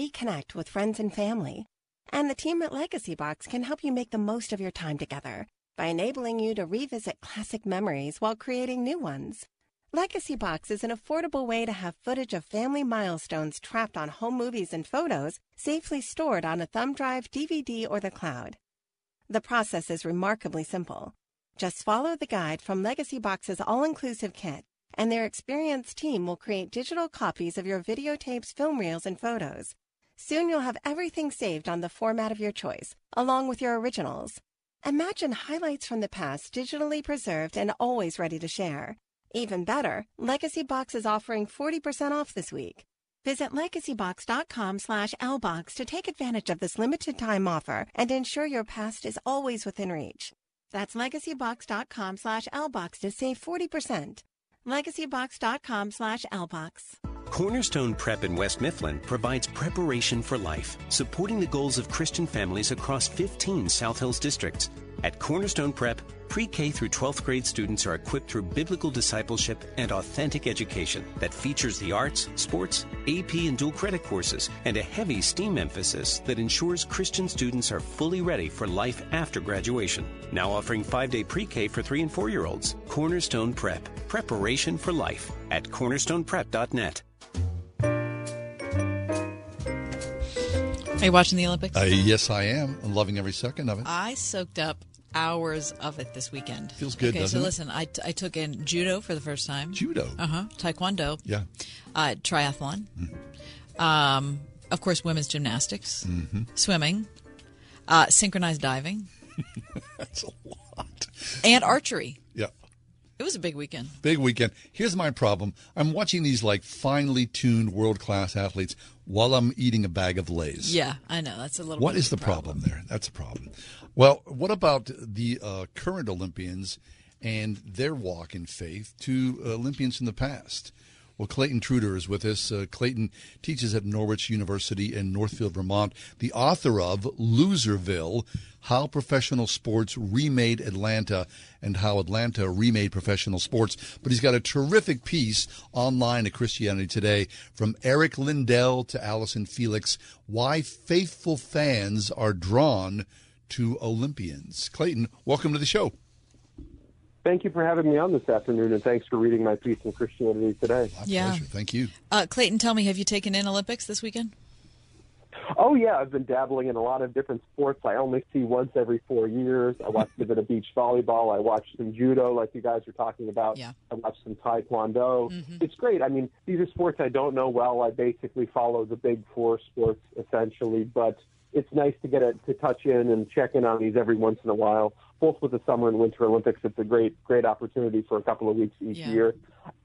reconnect with friends and family. And the team at Legacy Box can help you make the most of your time together by enabling you to revisit classic memories while creating new ones. Legacy Box is an affordable way to have footage of family milestones trapped on home movies and photos safely stored on a thumb drive, DVD, or the cloud. The process is remarkably simple. Just follow the guide from Legacy Box's all inclusive kit, and their experienced team will create digital copies of your videotapes, film reels, and photos. Soon you'll have everything saved on the format of your choice, along with your originals. Imagine highlights from the past digitally preserved and always ready to share. Even better, Legacy Box is offering 40% off this week. Visit legacybox.com slash lbox to take advantage of this limited time offer and ensure your past is always within reach. That's legacybox.com slash lbox to save 40%. legacybox.com slash lbox. Cornerstone Prep in West Mifflin provides preparation for life, supporting the goals of Christian families across 15 South Hills districts. At Cornerstone Prep, pre K through 12th grade students are equipped through biblical discipleship and authentic education that features the arts, sports, AP, and dual credit courses, and a heavy STEAM emphasis that ensures Christian students are fully ready for life after graduation. Now offering five day pre K for three and four year olds. Cornerstone Prep, preparation for life at cornerstoneprep.net. Are you watching the Olympics? Uh, yes, I am. I'm loving every second of it. I soaked up hours of it this weekend. Feels good, Okay, doesn't so it? listen, I, t- I took in judo for the first time. Judo? Uh huh. Taekwondo. Yeah. Uh, triathlon. Um, of course, women's gymnastics, Mhm. swimming, uh, synchronized diving, That's a lot. and archery. Yeah. It was a big weekend. Big weekend. Here's my problem. I'm watching these like finely tuned world class athletes while I'm eating a bag of Lay's. Yeah, I know. That's a little What is the problem. there? That's a problem. Well, what about the uh, current Olympians and their walk in faith to Olympians in the past? Well, Clayton Trutor is with us. Uh, Clayton teaches at Norwich University in Northfield, Vermont, the author of Loserville How Professional Sports Remade Atlanta and How Atlanta Remade Professional Sports. But he's got a terrific piece online at Christianity Today from Eric Liddell to Allyson Felix Why Faithful Fans Are Drawn to Olympians. Clayton, welcome to the show. Thank you for having me on this afternoon, and thanks for reading my piece in Christianity Today. My Yeah. pleasure. Thank you. Uh, Clayton, tell me, have you taken in Olympics this weekend? Oh yeah, I've been dabbling in a lot of different sports. I only see once every four years. I watched a bit of beach volleyball. I watched some judo, like you guys were talking about. Yeah. I watched some taekwondo. It's great. I mean, these are sports I don't know well. I basically follow the big four sports essentially, but it's nice to get a, to touch in and check in on these every once in a while. Both with the summer and winter Olympics, it's a great great opportunity for a couple of weeks each Yeah. year.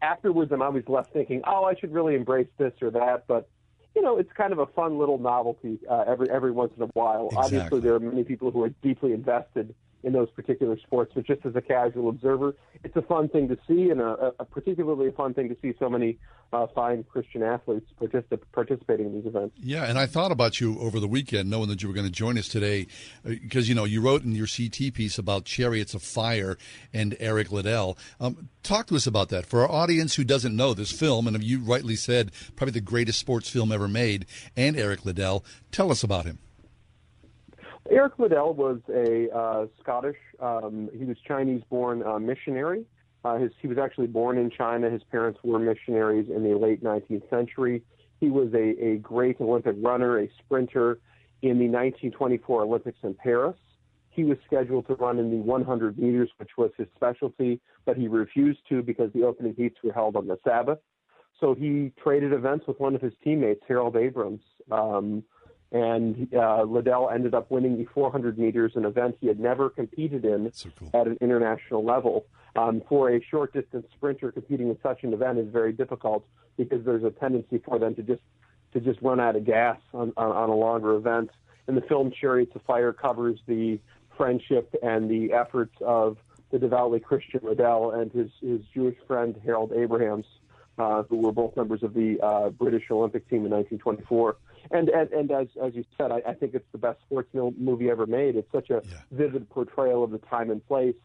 Afterwards, I'm always left thinking, oh, I should really embrace this or that, but you know, it's kind of a fun little novelty uh, every every once in a while. Exactly. Obviously, there are many people who are deeply invested in those particular sports, but just as a casual observer, it's a fun thing to see, and a, a particularly fun thing to see so many uh, fine Christian athletes particip- participating in these events. Yeah, and I thought about you over the weekend, knowing that you were going to join us today, because you know you wrote in your CT piece about Chariots of Fire and Eric Liddell. Um, talk to us about that for our audience who doesn't know this film, and you rightly said probably the greatest sports film ever made, and Eric Liddell. Tell us about him. Eric Liddell was a uh, Scottish, um, he was Chinese-born uh, missionary. Uh, his, he was actually born in China. His parents were missionaries in the late 19th century. He was a, a great Olympic runner, a sprinter in the 1924 Olympics in Paris. He was scheduled to run in the 100 meters, which was his specialty, but he refused to because the opening heats were held on the Sabbath. So he traded events with one of his teammates, Harold Abrahams. Um, and uh, Liddell ended up winning the 400 meters, an event he had never competed in at an international level. Um, for a short distance sprinter, competing in such an event is very difficult because there's a tendency for them to just to just run out of gas on, on, on a longer event. And the film Chariots of Fire covers the friendship and the efforts of the devoutly Christian Liddell and his, his Jewish friend Harold Abrahams, uh, who were both members of the uh, British Olympic team in 1924. And and, and as as you said, I, I think it's the best sports mil- movie ever made. It's such a vivid portrayal of the time and place.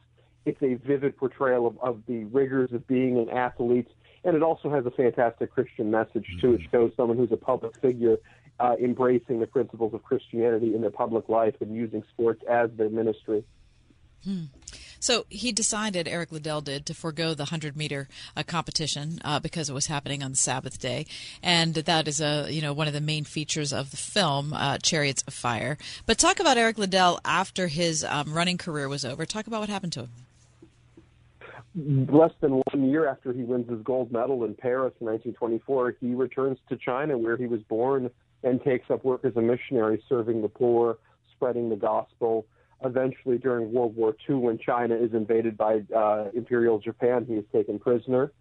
It's a vivid portrayal of, of the rigors of being an athlete, and it also has a fantastic Christian message too. It shows someone who's a public figure uh, embracing the principles of Christianity in their public life and using sports as their ministry. Hmm. So he decided, Eric Liddell did, to forego the 100 meter uh, competition uh, because it was happening on the Sabbath day. And that is a, you know, one of the main features of the film, uh, Chariots of Fire. But talk about Eric Liddell after his um, running career was over. Talk about what happened to him. less than one year after he wins his gold medal in Paris in 1924, he returns to China where he was born and takes up work as a missionary, serving the poor, spreading the gospel. Eventually, during World War II, when China is invaded by uh, Imperial Japan, he is taken prisoner.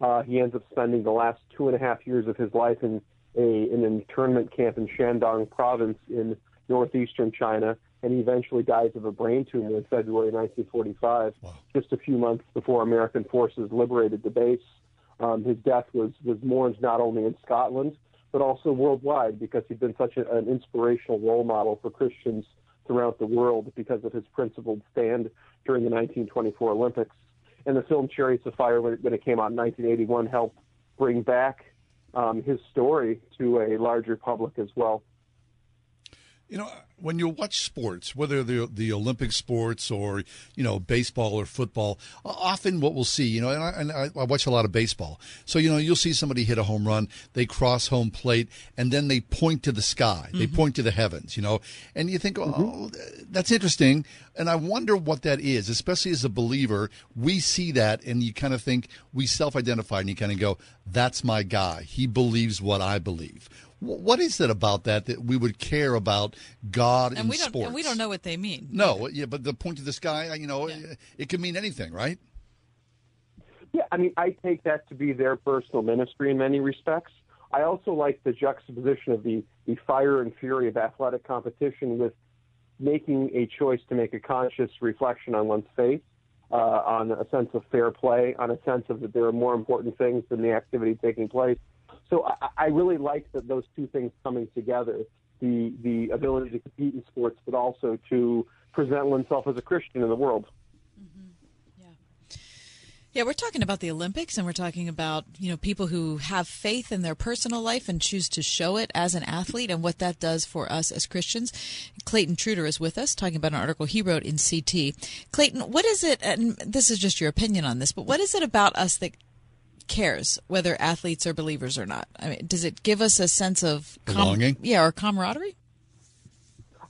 Uh, he ends up spending the last two and a half years of his life in a, an internment camp in Shandong province in northeastern China, and he eventually dies of a brain tumor in February 1945, just a few months before American forces liberated the base. Um, his death was, was mourned not only in Scotland, but also worldwide because he'd been such a, an inspirational role model for Christians throughout the world because of his principled stand during the 1924 Olympics. And the film Chariots of Fire, when it, came out in 1981, helped bring back um, his story to a larger public as well. You know, when you watch sports, whether they're the Olympic sports or you know baseball or football, often what we'll see, you know, and I, and I watch a lot of baseball, so you know you'll see somebody hit a home run, they cross home plate, and then they point to the sky, they Mhm. point to the heavens, you know, and you think, oh, that's interesting, and I wonder what that is, especially as a believer, we see that, and you kind of think we self-identify, and you kind of go, that's my guy, he believes what I believe. Wh- What is it about that that we would care about God in And we don't, sports? and we don't know what they mean. No, yeah, but the point of this guy, you know, it could mean anything, right? Yeah, I mean, I take that to be their personal ministry in many respects. I also like the juxtaposition of the, the fire and fury of athletic competition with making a choice to make a conscious reflection on one's faith. uh, on a sense of fair play, on a sense of that there are more important things than the activity taking place. So I, I really like that those two things coming together: the the ability to compete in sports, but also to present oneself as a Christian in the world. Mm-hmm. Yeah, Yeah, we're talking about the Olympics and we're talking about, you know, people who have faith in their personal life and choose to show it as an athlete and what that does for us as Christians. Clayton Trutor is with us talking about an article he wrote in CT. Clayton, what is it and this is just your opinion on this, but what is it about us that cares whether athletes are believers or not? I mean, does it give us a sense of com- Belonging? yeah, or camaraderie?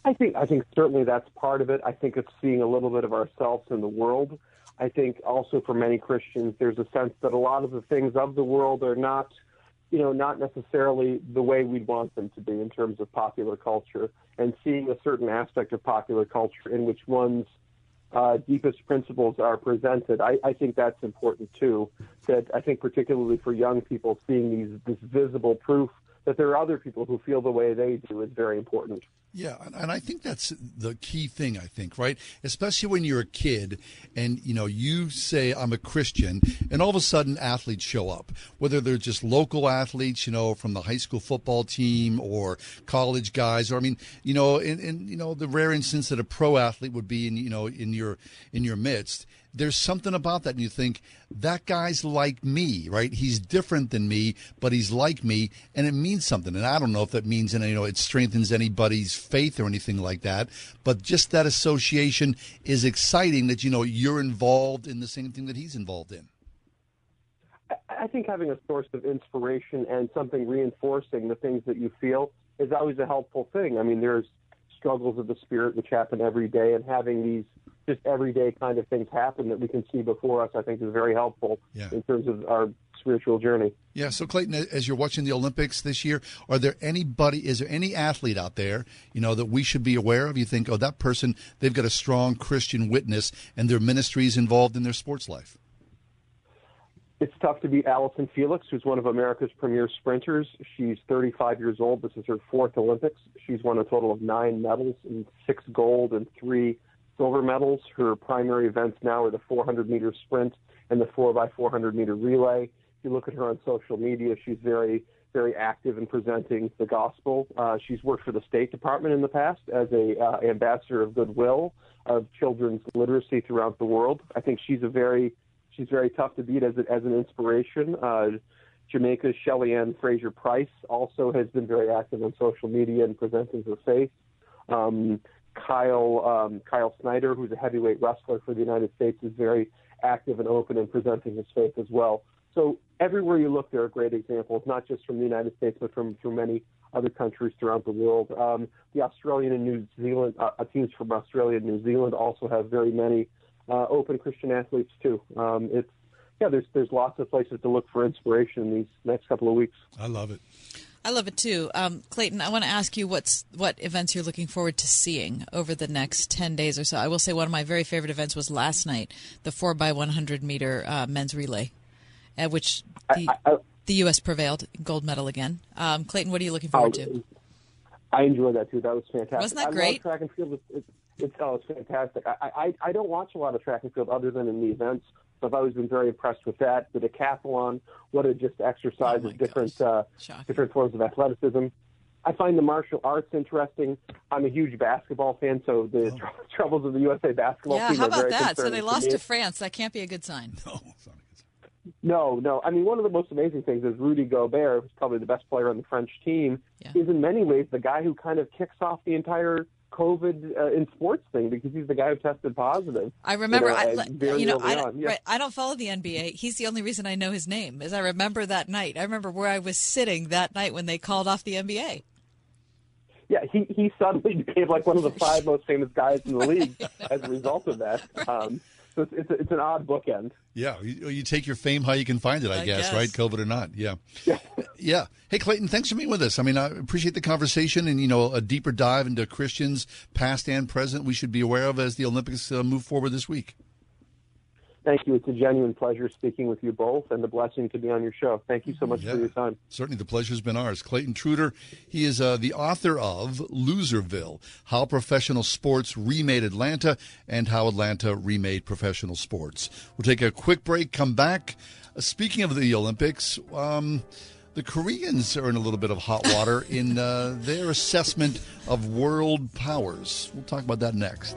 I think I think certainly that's part of it. I think it's seeing a little bit of ourselves in the world. I think also for many Christians, there's a sense that a lot of the things of the world are not, you know, not necessarily the way we'd want them to be in terms of popular culture, and seeing a certain aspect of popular culture in which one's uh, deepest principles are presented. I, I think that's important too. That I think particularly for young people, seeing these this visible proof that there are other people who feel the way they do is very important. Yeah, and- I think that's the key thing. I think, right? Especially when you're a kid, and you know, you say I'm a Christian, and all of a sudden athletes show up. Whether they're just local athletes, you know, from the high school football team, or college guys, or I mean, you know, in you know the rare instance that a pro athlete would be in you know in your in your midst. There's something about that, and you think that guy's like me, right? He's different than me, but he's like me, and it means something. And I don't know if that means, and you know, it strengthens anybody's faith or anything like that. But just that association is exciting. That you know you're involved in the same thing that he's involved in. I think having a source of inspiration and something reinforcing the things that you feel is always a helpful thing. I mean, there's struggles of the spirit which happen every day, and having these just everyday kind of things happen that we can see before us, I think, is very helpful Yeah. in terms of our spiritual journey. Yeah. So Clayton, as you're watching the Olympics this year, are there anybody? Is there any athlete out there, you know, that we should be aware of? You think, oh, that person, they've got a strong Christian witness, and their ministry is involved in their sports life. It's tough to beat Allyson Felix, who's one of America's premier sprinters. She's 35 years old. This is her fourth Olympics. She's won a total of nine medals, and six gold and three silver medals. Her primary events now are the 400 meter sprint and the 4x400 meter relay. If you look at her on social media, she's very, very active in presenting the gospel. Uh, she's worked for the State Department in the past as a uh, ambassador of goodwill of children's literacy throughout the world. I think she's a very she's very tough to beat as, a, as an inspiration. Uh, Jamaica's Shelly Ann Fraser Pryce also has been very active on social media and presenting her faith. Um, Kyle um, Kyle Snyder, who's a heavyweight wrestler for the United States, is very active and open in presenting his faith as well. So everywhere you look, there are great examples, not just from the United States, but from from many other countries throughout the world. Um, the Australian and New Zealand uh, uh, teams from Australia and New Zealand also have very many uh, open Christian athletes too. Um, it's yeah, there's there's lots of places to look for inspiration in these next couple of weeks. I love it. I love it too. Um, Clayton, I want to ask you what's what events you're looking forward to seeing over the next 10 days or so. I will say one of my very favorite events was last night, the 4 by 100 meter uh, men's relay, at which the, the U.S. prevailed, gold medal again. Um, Clayton, what are you looking forward to? I enjoyed that too. That was fantastic. Wasn't that I great? Love track and field. It's, it's, it's oh, it's fantastic. I, I I don't watch a lot of track and field other than in the events. So I've always been very impressed with that. The decathlon, what a just exercise Oh different uh, different forms of athleticism. I find the martial arts interesting. I'm a huge basketball fan, so the tr- troubles of the USA basketball Yeah, team how are about very that? So they lost me. to France. That can't be a good sign. No, no. no. I mean, one of the most amazing things is Rudy Gobert, who's probably the best player on the French team, is in many ways the guy who kind of kicks off the entire COVID uh, in sports thing because he's the guy who tested positive. I remember, you know, I, uh, you know, I, on. Yeah. right, I don't follow the NBA. He's the only reason I know his name. Is I remember that night. I remember where I was sitting that night when they called off the NBA. Yeah, he, he suddenly became like one of the five most famous guys in the league as a result of that. Um, so it's, it's, a, it's an odd bookend. Yeah, you, you take your fame how you can find it, I, I guess, guess. right? COVID or not. Yeah. yeah. Hey, Clayton, thanks for being with us. I mean, I appreciate the conversation and, you know, a deeper dive into Christians, past and present, we should be aware of as the Olympics uh, move forward this week. Thank you. It's a genuine pleasure speaking with you both and a blessing to be on your show. Thank you so much Yeah. for your time. Certainly, the pleasure's been ours. Clayton Trutor, he is uh, the author of Loserville How Professional Sports Remade Atlanta and How Atlanta Remade Professional Sports. We'll take a quick break, come back. Uh, speaking of the Olympics, um, the Koreans are in a little bit of hot water in uh, their assessment of world powers. We'll talk about that next.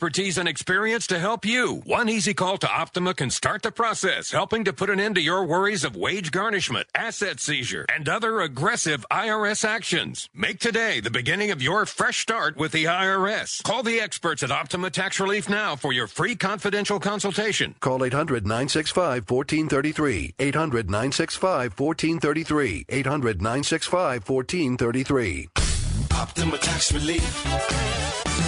expertise and experience to help you. One easy call to Optima can start the process, helping to put an end to your worries of wage garnishment, asset seizure, and other aggressive IRS actions. Make today the beginning of your fresh start with the IRS. Call the experts at Optima Tax Relief now for your free confidential consultation. Call 800 965 1433. 800 965 1433. 800 965 1433. Optima Tax Relief.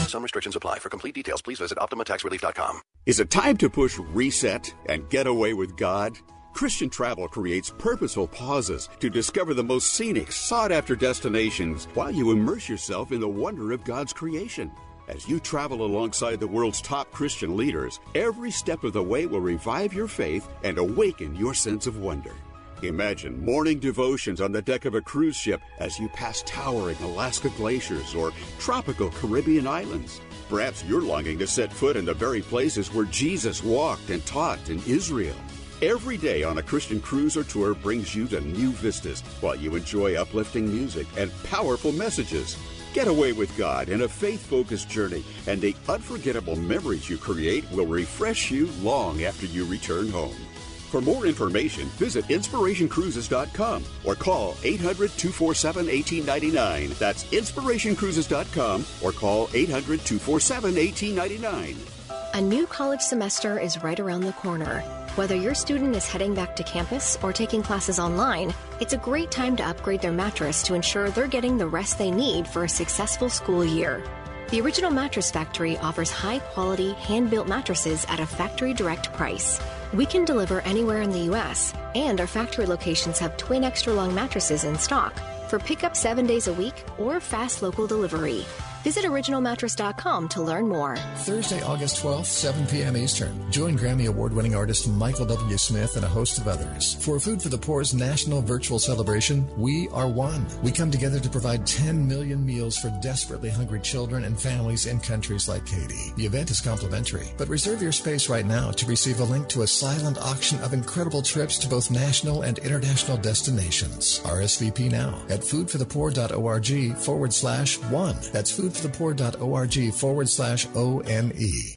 Some restrictions apply. For complete details, please visit OptimaTaxRelief.com. Is it time to push reset and get away with God? Christian Travel creates purposeful pauses to discover the most scenic, sought after destinations while you immerse yourself in the wonder of God's creation. As you travel alongside the world's top Christian leaders, every step of the way will revive your faith and awaken your sense of wonder. Imagine morning devotions on the deck of a cruise ship as you pass towering Alaska glaciers or tropical Caribbean islands. Perhaps you're longing to set foot in the very places where Jesus walked and taught in Israel. Every day on a Christian cruise or tour brings you to new vistas while you enjoy uplifting music and powerful messages. Get away with God in a faith focused journey, and the unforgettable memories you create will refresh you long after you return home. For more information, visit inspirationcruises.com or call 800 247 1899. That's inspirationcruises.com or call 800 247 1899. A new college semester is right around the corner. Whether your student is heading back to campus or taking classes online, it's a great time to upgrade their mattress to ensure they're getting the rest they need for a successful school year. The Original Mattress Factory offers high quality, hand built mattresses at a factory direct price. We can deliver anywhere in the U.S., and our factory locations have twin extra long mattresses in stock for pickup seven days a week or fast local delivery. Visit originalmattress.com to learn more. Thursday, August 12th, 7 p.m. Eastern. Join Grammy Award winning artist Michael W. Smith and a host of others for Food for the Poor's national virtual celebration, We Are One. We come together to provide 10 million meals for desperately hungry children and families in countries like Haiti. The event is complimentary, but reserve your space right now to receive a link to a silent auction of incredible trips to both national and international destinations. RSVP now at foodforthepoor.org forward slash one. That's foodforthepoor.org forward slash O N E.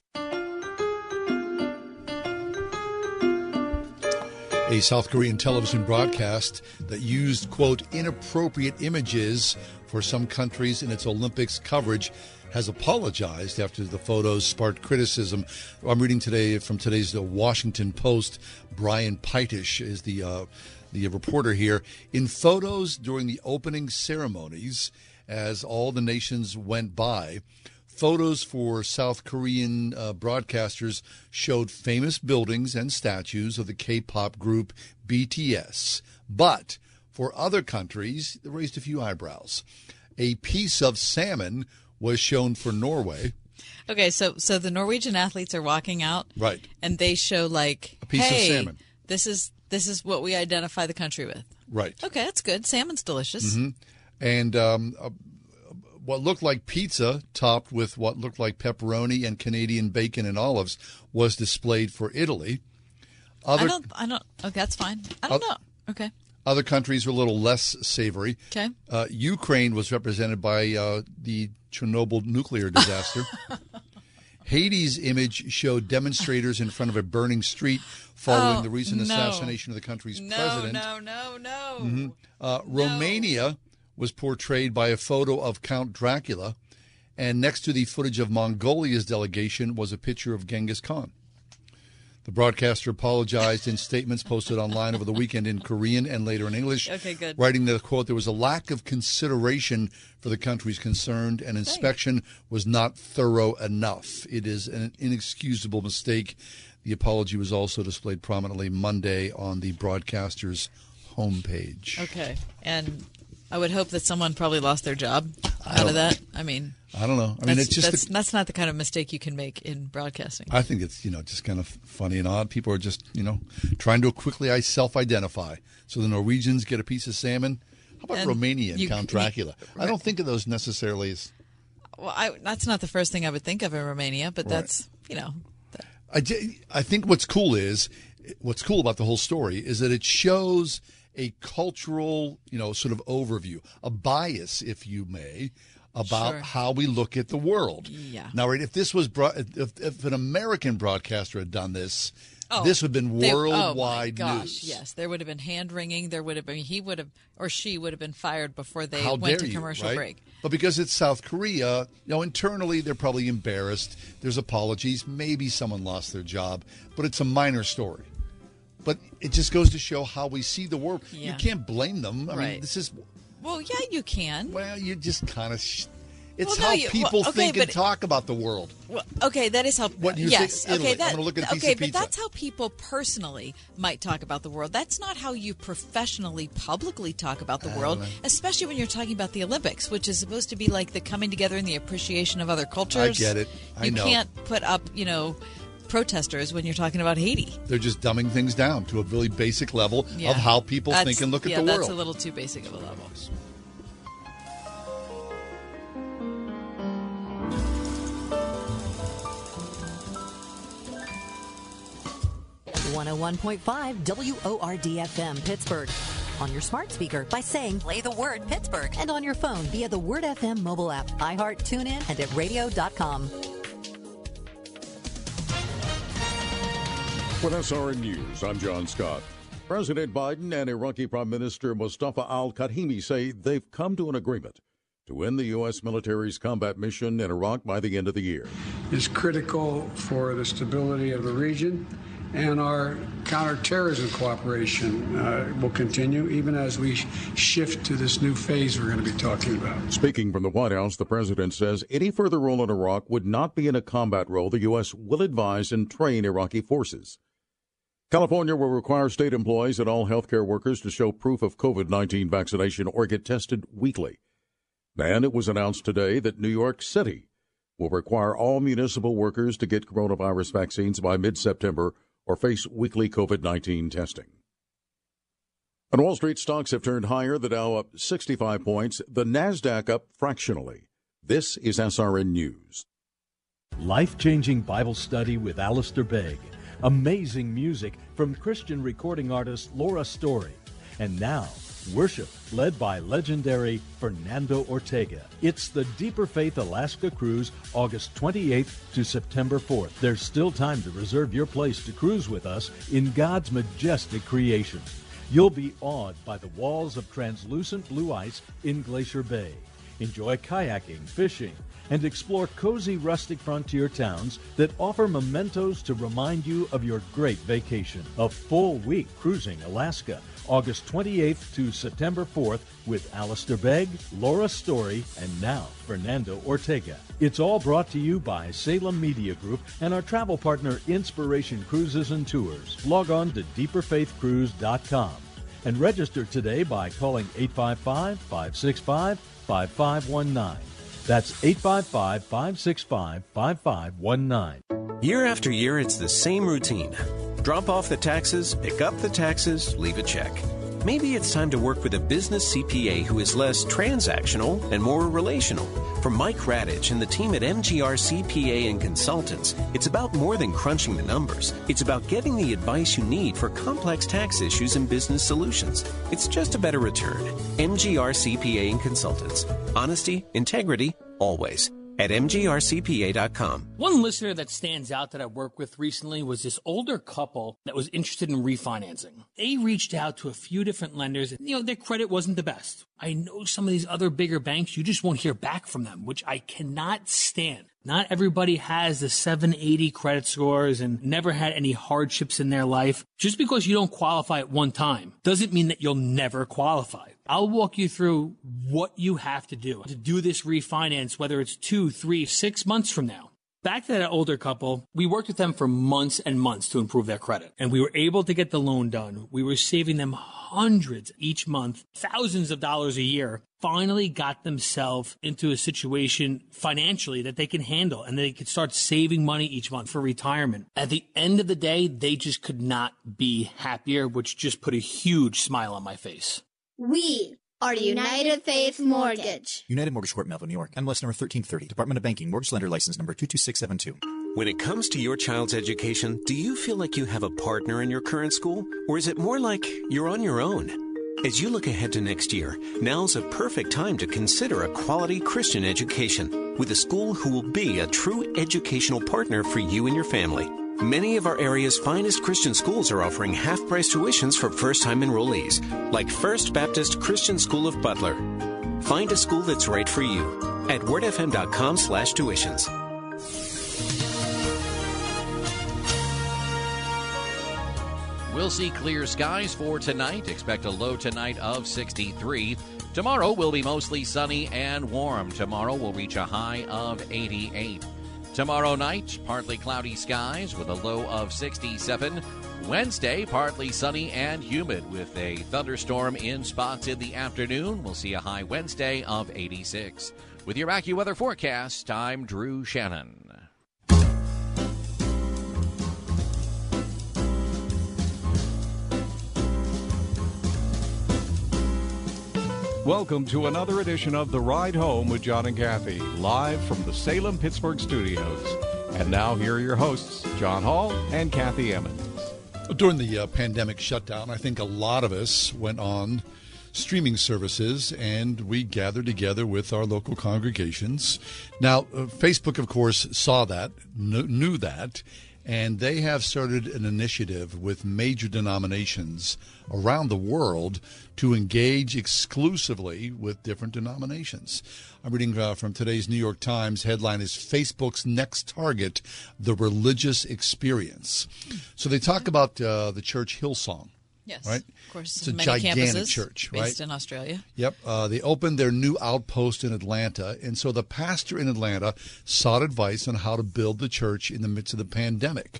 a South Korean television broadcast that used, quote, inappropriate images for some countries in its Olympics coverage has apologized after the photos sparked criticism. I'm reading today from today's The Washington Post. Bryan Pietsch is the uh, the reporter here. In photos during the opening ceremonies, as all the nations went by, photos for South Korean uh, broadcasters showed famous buildings and statues of the K pop group BTS. But for other countries, they raised a few eyebrows. A piece of salmon was shown for Norway. Okay, so so the Norwegian athletes are walking out, Right. and they show like A piece of salmon. This is this is what we identify the country with. Right. Okay, that's good. Salmon's delicious. hmm And um, uh, what looked like pizza, topped with what looked like pepperoni and Canadian bacon and olives, was displayed for Italy. Other I don't. I don't. Okay, that's fine. I don't Uh, know. Okay. other countries were a little less savory. Okay. Uh, Ukraine was represented by uh, the Chernobyl nuclear disaster. Haiti's image showed demonstrators in front of a burning street following Oh, the recent no. assassination of the country's No, president. no, no, no. Mhm. Uh, Romania was portrayed by a photo of Count Dracula, And next to the footage of Mongolia's delegation was a picture of Genghis Khan. The broadcaster apologized in statements posted online over the weekend in Korean and later in English. Okay, good. Writing that, quote, there was a lack of consideration for the countries concerned and inspection was not thorough enough. It is an inexcusable mistake. The apology was also displayed prominently Monday on the broadcaster's homepage. Okay. And I would hope that someone probably lost their job out of that. I mean, I don't know. I mean, it's just that's, that's not the kind of mistake you can make in broadcasting. I think it's you know just kind of funny and odd. People are just you know trying to quickly self-identify. So the Norwegians get a piece of salmon. How about And Romania and you- Count Dracula? I don't think of those necessarily as. Well, I, that's not the first thing I would think of in Romania, but Right. that's you know, I, I think what's cool is what's cool about the whole story is that it shows a cultural you know sort of overview, a bias, if you may. About Sure. how we look at the world. Yeah. Now, right, if this was bro- if, if an American broadcaster had done this, Oh, this would have been they- worldwide oh my gosh, news. Yes, there would have been hand wringing. There would have been he would have or she would have been fired before they How went to you, commercial right? break. But because it's South Korea, you know, internally they're probably embarrassed. There's apologies. Maybe someone lost their job, but it's a minor story. But it just goes to show how we see the world. You can't blame them. I mean, this is Well, yeah, you can. well, you just kind of. Sh- it's Well, no, how you- people well, okay, think and talk about the world. Well, okay, that is how. What you yes, think Italy. okay, I'm gonna look at a piece okay, of but that's how people personally might talk about the world. That's not how you professionally, publicly talk about the world, know. especially when you're talking about the Olympics, which is supposed to be like the coming together and the appreciation of other cultures. I get it. I you know. can't put up, you know, protesters when you're talking about Haiti. They're just dumbing things down to a really basic level Yeah. of how people That's- think and look at yeah, the world. that's a little too basic of a level. 101.5 WORD FM Pittsburgh. On your smart speaker by saying play the word Pittsburgh and on your phone via the Word FM mobile app, iHeart, TuneIn, and at radio.com. With SRN News, I'm John Scott. President Biden and Iraqi Prime Minister Mustafa al Kadhimi say they've come to an agreement to end the U.S. military's combat mission in Iraq by the end of the year. is critical for the stability of the region, and our counterterrorism cooperation uh, will continue even as we shift to this new phase we're going to be talking about. Speaking from the White House, the president says any further role in Iraq would not be in a combat role. The U.S. will advise and train Iraqi forces. California will require state employees and all healthcare workers to show proof of COVID 19 vaccination or get tested weekly. And it was announced today that New York City will require all municipal workers to get coronavirus vaccines by mid September or face weekly COVID 19 testing. And Wall Street stocks have turned higher, the Dow up 65 points, the NASDAQ up fractionally. This is SRN News. Life changing Bible study with Alistair Begg. Amazing music from Christian recording artist Laura Story. And now, worship led by legendary Fernando Ortega. It's the Deeper Faith Alaska Cruise, August 28th to September 4th. There's still time to reserve your place to cruise with us in God's majestic creation. You'll be awed by the walls of translucent blue ice in Glacier Bay. Enjoy kayaking, fishing, and explore cozy rustic frontier towns that offer mementos to remind you of your great vacation. A full week cruising Alaska, August 28th to September 4th with Alistair Begg, Laura Story, and now Fernando Ortega. It's all brought to you by Salem Media Group and our travel partner Inspiration Cruises and Tours. Log on to deeperfaithcruise.com and register today by calling 855 565 5519. That's 855 565 5519. Year after year, it's the same routine. Drop off the taxes, pick up the taxes, leave a check. Maybe it's time to work with a business CPA who is less transactional and more relational. For Mike Radich and the team at MGR CPA and Consultants, it's about more than crunching the numbers. It's about getting the advice you need for complex tax issues and business solutions. It's just a better return. MGR CPA and Consultants. Honesty, integrity, always. At mgrcpa.com. One listener that stands out that I worked with recently was this older couple that was interested in refinancing. They reached out to a few different lenders. And, you know, their credit wasn't the best. I know some of these other bigger banks, you just won't hear back from them, which I cannot stand. Not everybody has the 780 credit scores and never had any hardships in their life. Just because you don't qualify at one time doesn't mean that you'll never qualify. I'll walk you through what you have to do to do this refinance, whether it's two, three, six months from now. Back to that older couple, we worked with them for months and months to improve their credit. And we were able to get the loan done. We were saving them hundreds each month, thousands of dollars a year. Finally got themselves into a situation financially that they can handle and they could start saving money each month for retirement. At the end of the day, they just could not be happier, which just put a huge smile on my face. We are United Faith Mortgage. United Mortgage Corp, Melville, New York. MLS number 1330. Department of Banking. Mortgage Lender License number 22672. When it comes to your child's education, do you feel like you have a partner in your current school? Or is it more like you're on your own? As you look ahead to next year, now's a perfect time to consider a quality Christian education with a school who will be a true educational partner for you and your family. Many of our area's finest Christian schools are offering half price tuitions for first time enrollees, like First Baptist Christian School of Butler. Find a school that's right for you at wordfm.com slash tuitions. We'll see clear skies for tonight. Expect a low tonight of 63. Tomorrow will be mostly sunny and warm. Tomorrow will reach a high of 88. Tomorrow night, partly cloudy skies with a low of 67. Wednesday, partly sunny and humid with a thunderstorm in spots in the afternoon. We'll see a high Wednesday of 86. With your AccuWeather forecast, I'm Drew Shannon. Welcome to another edition of The Ride Home with John and Kathy, live from the Salem Pittsburgh studios. And now, here are your hosts, John Hall and Kathy Emmons. During the uh, pandemic shutdown, I think a lot of us went on streaming services and we gathered together with our local congregations. Now, uh, Facebook, of course, saw that, kn- knew that, and they have started an initiative with major denominations around the world to engage exclusively with different denominations. I'm reading uh, from today's New York Times. Headline is Facebook's next target, the religious experience. So they talk about uh, the church Hillsong. Yes, right. Of course, it's a many gigantic campuses church, based in Australia. Yep. Uh, they opened their new outpost in Atlanta. And so the pastor in Atlanta sought advice on how to build the church in the midst of the pandemic.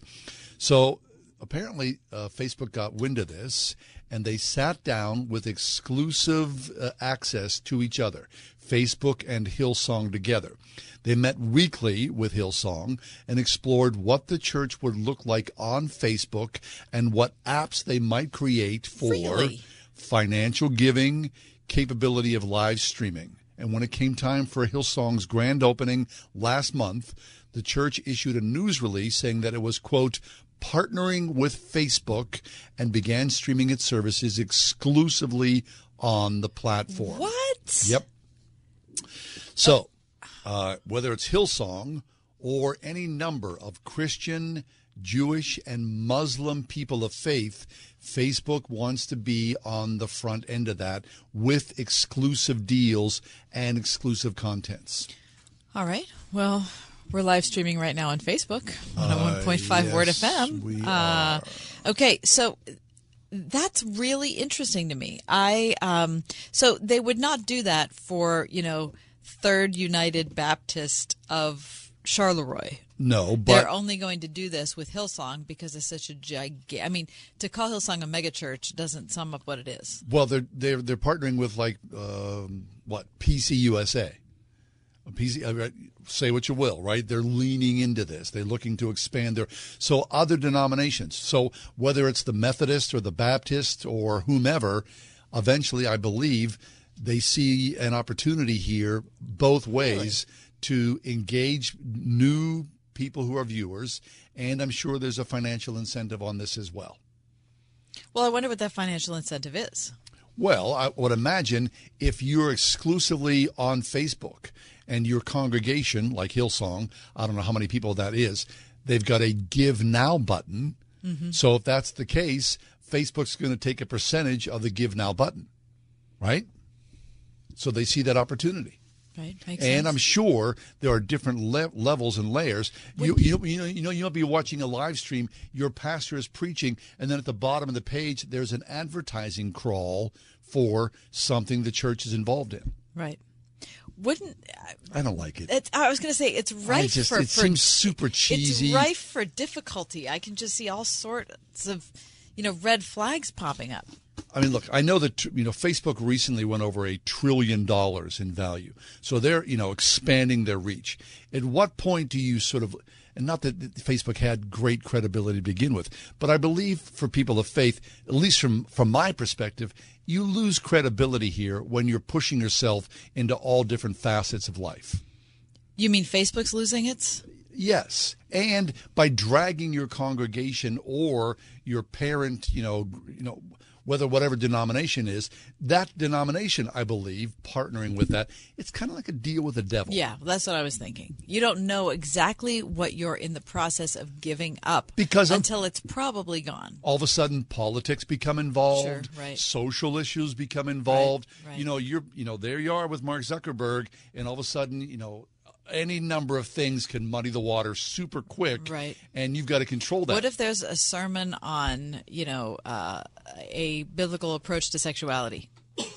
So apparently, uh, Facebook got wind of this and they sat down with exclusive uh, access to each other, Facebook and Hillsong together. They met weekly with Hillsong and explored what the church would look like on Facebook and what apps they might create for Really? financial giving, capability of live streaming. And when it came time for Hillsong's grand opening last month, the church issued a news release saying that it was, quote, partnering with Facebook and began streaming its services exclusively on the platform. What? Yep. So, uh, whether it's Hillsong or any number of Christian, Jewish, and Muslim people of faith, Facebook wants to be on the front end of that with exclusive deals and exclusive contents. All right. Well, we're live streaming right now on Facebook on a 1.5 Word yes, FM. we Uh, okay, so that's really interesting to me. I um, so they would not do that for you know Third United Baptist of Charleroi. No, but They're only going to do this with Hillsong because it's such a gigantic. I mean, to call Hillsong a megachurch doesn't sum up what it is. well, they're they're they're partnering with like um, what PCUSA. PC, uh, say what you will, right? They're leaning into this. They're looking to expand their so other denominations. So whether it's the Methodist or the Baptist or whomever, eventually, I believe they see an opportunity here both ways to engage new people who are viewers, and I'm sure there's a financial incentive on this as well. Well, I wonder what that financial incentive is. Well, I would imagine if you're exclusively on Facebook and your congregation, like Hillsong, I don't know how many people that is, they've got a Give Now button. Mm-hmm. So if that's the case, Facebook's going to take a percentage of the Give Now button, right? So they see that opportunity. Right. Makes and sense. I'm sure there are different le- levels and layers. You, you, you know, you know, you might be watching a live stream. Your pastor is preaching, and then at the bottom of the page, there's an advertising crawl for something the church is involved in. Right. Wouldn't I don't like it. it's, I was going to say it's rife just, for, it for seems super cheesy. It's rife for difficulty. I can just see all sorts of, you know, red flags popping up. I mean, look, I know that you know Facebook recently went over a trillion dollars in value, so they're you know expanding their reach. At what point do you sort of, and not that Facebook had great credibility to begin with, but I believe for people of faith, at least from from my perspective, you lose credibility here when you're pushing yourself into all different facets of life. You mean Facebook's losing its? Yes, and by dragging your congregation or your parent, you know, you know, whether whatever denomination is, that denomination, I believe, partnering with that, it's kind of like a deal with the devil. Yeah, that's what I was thinking. You don't know exactly what you're in the process of giving up Because I'm- until it's probably gone. All of a sudden, politics become involved. Sure, right. Social issues become involved. right. You know, you're, you know, there you are with Mark Zuckerberg, and all of a sudden, you know, any number of things can muddy the water super quick. Right. And you've got to control that. What if there's a sermon on, you know, uh, a biblical approach to sexuality?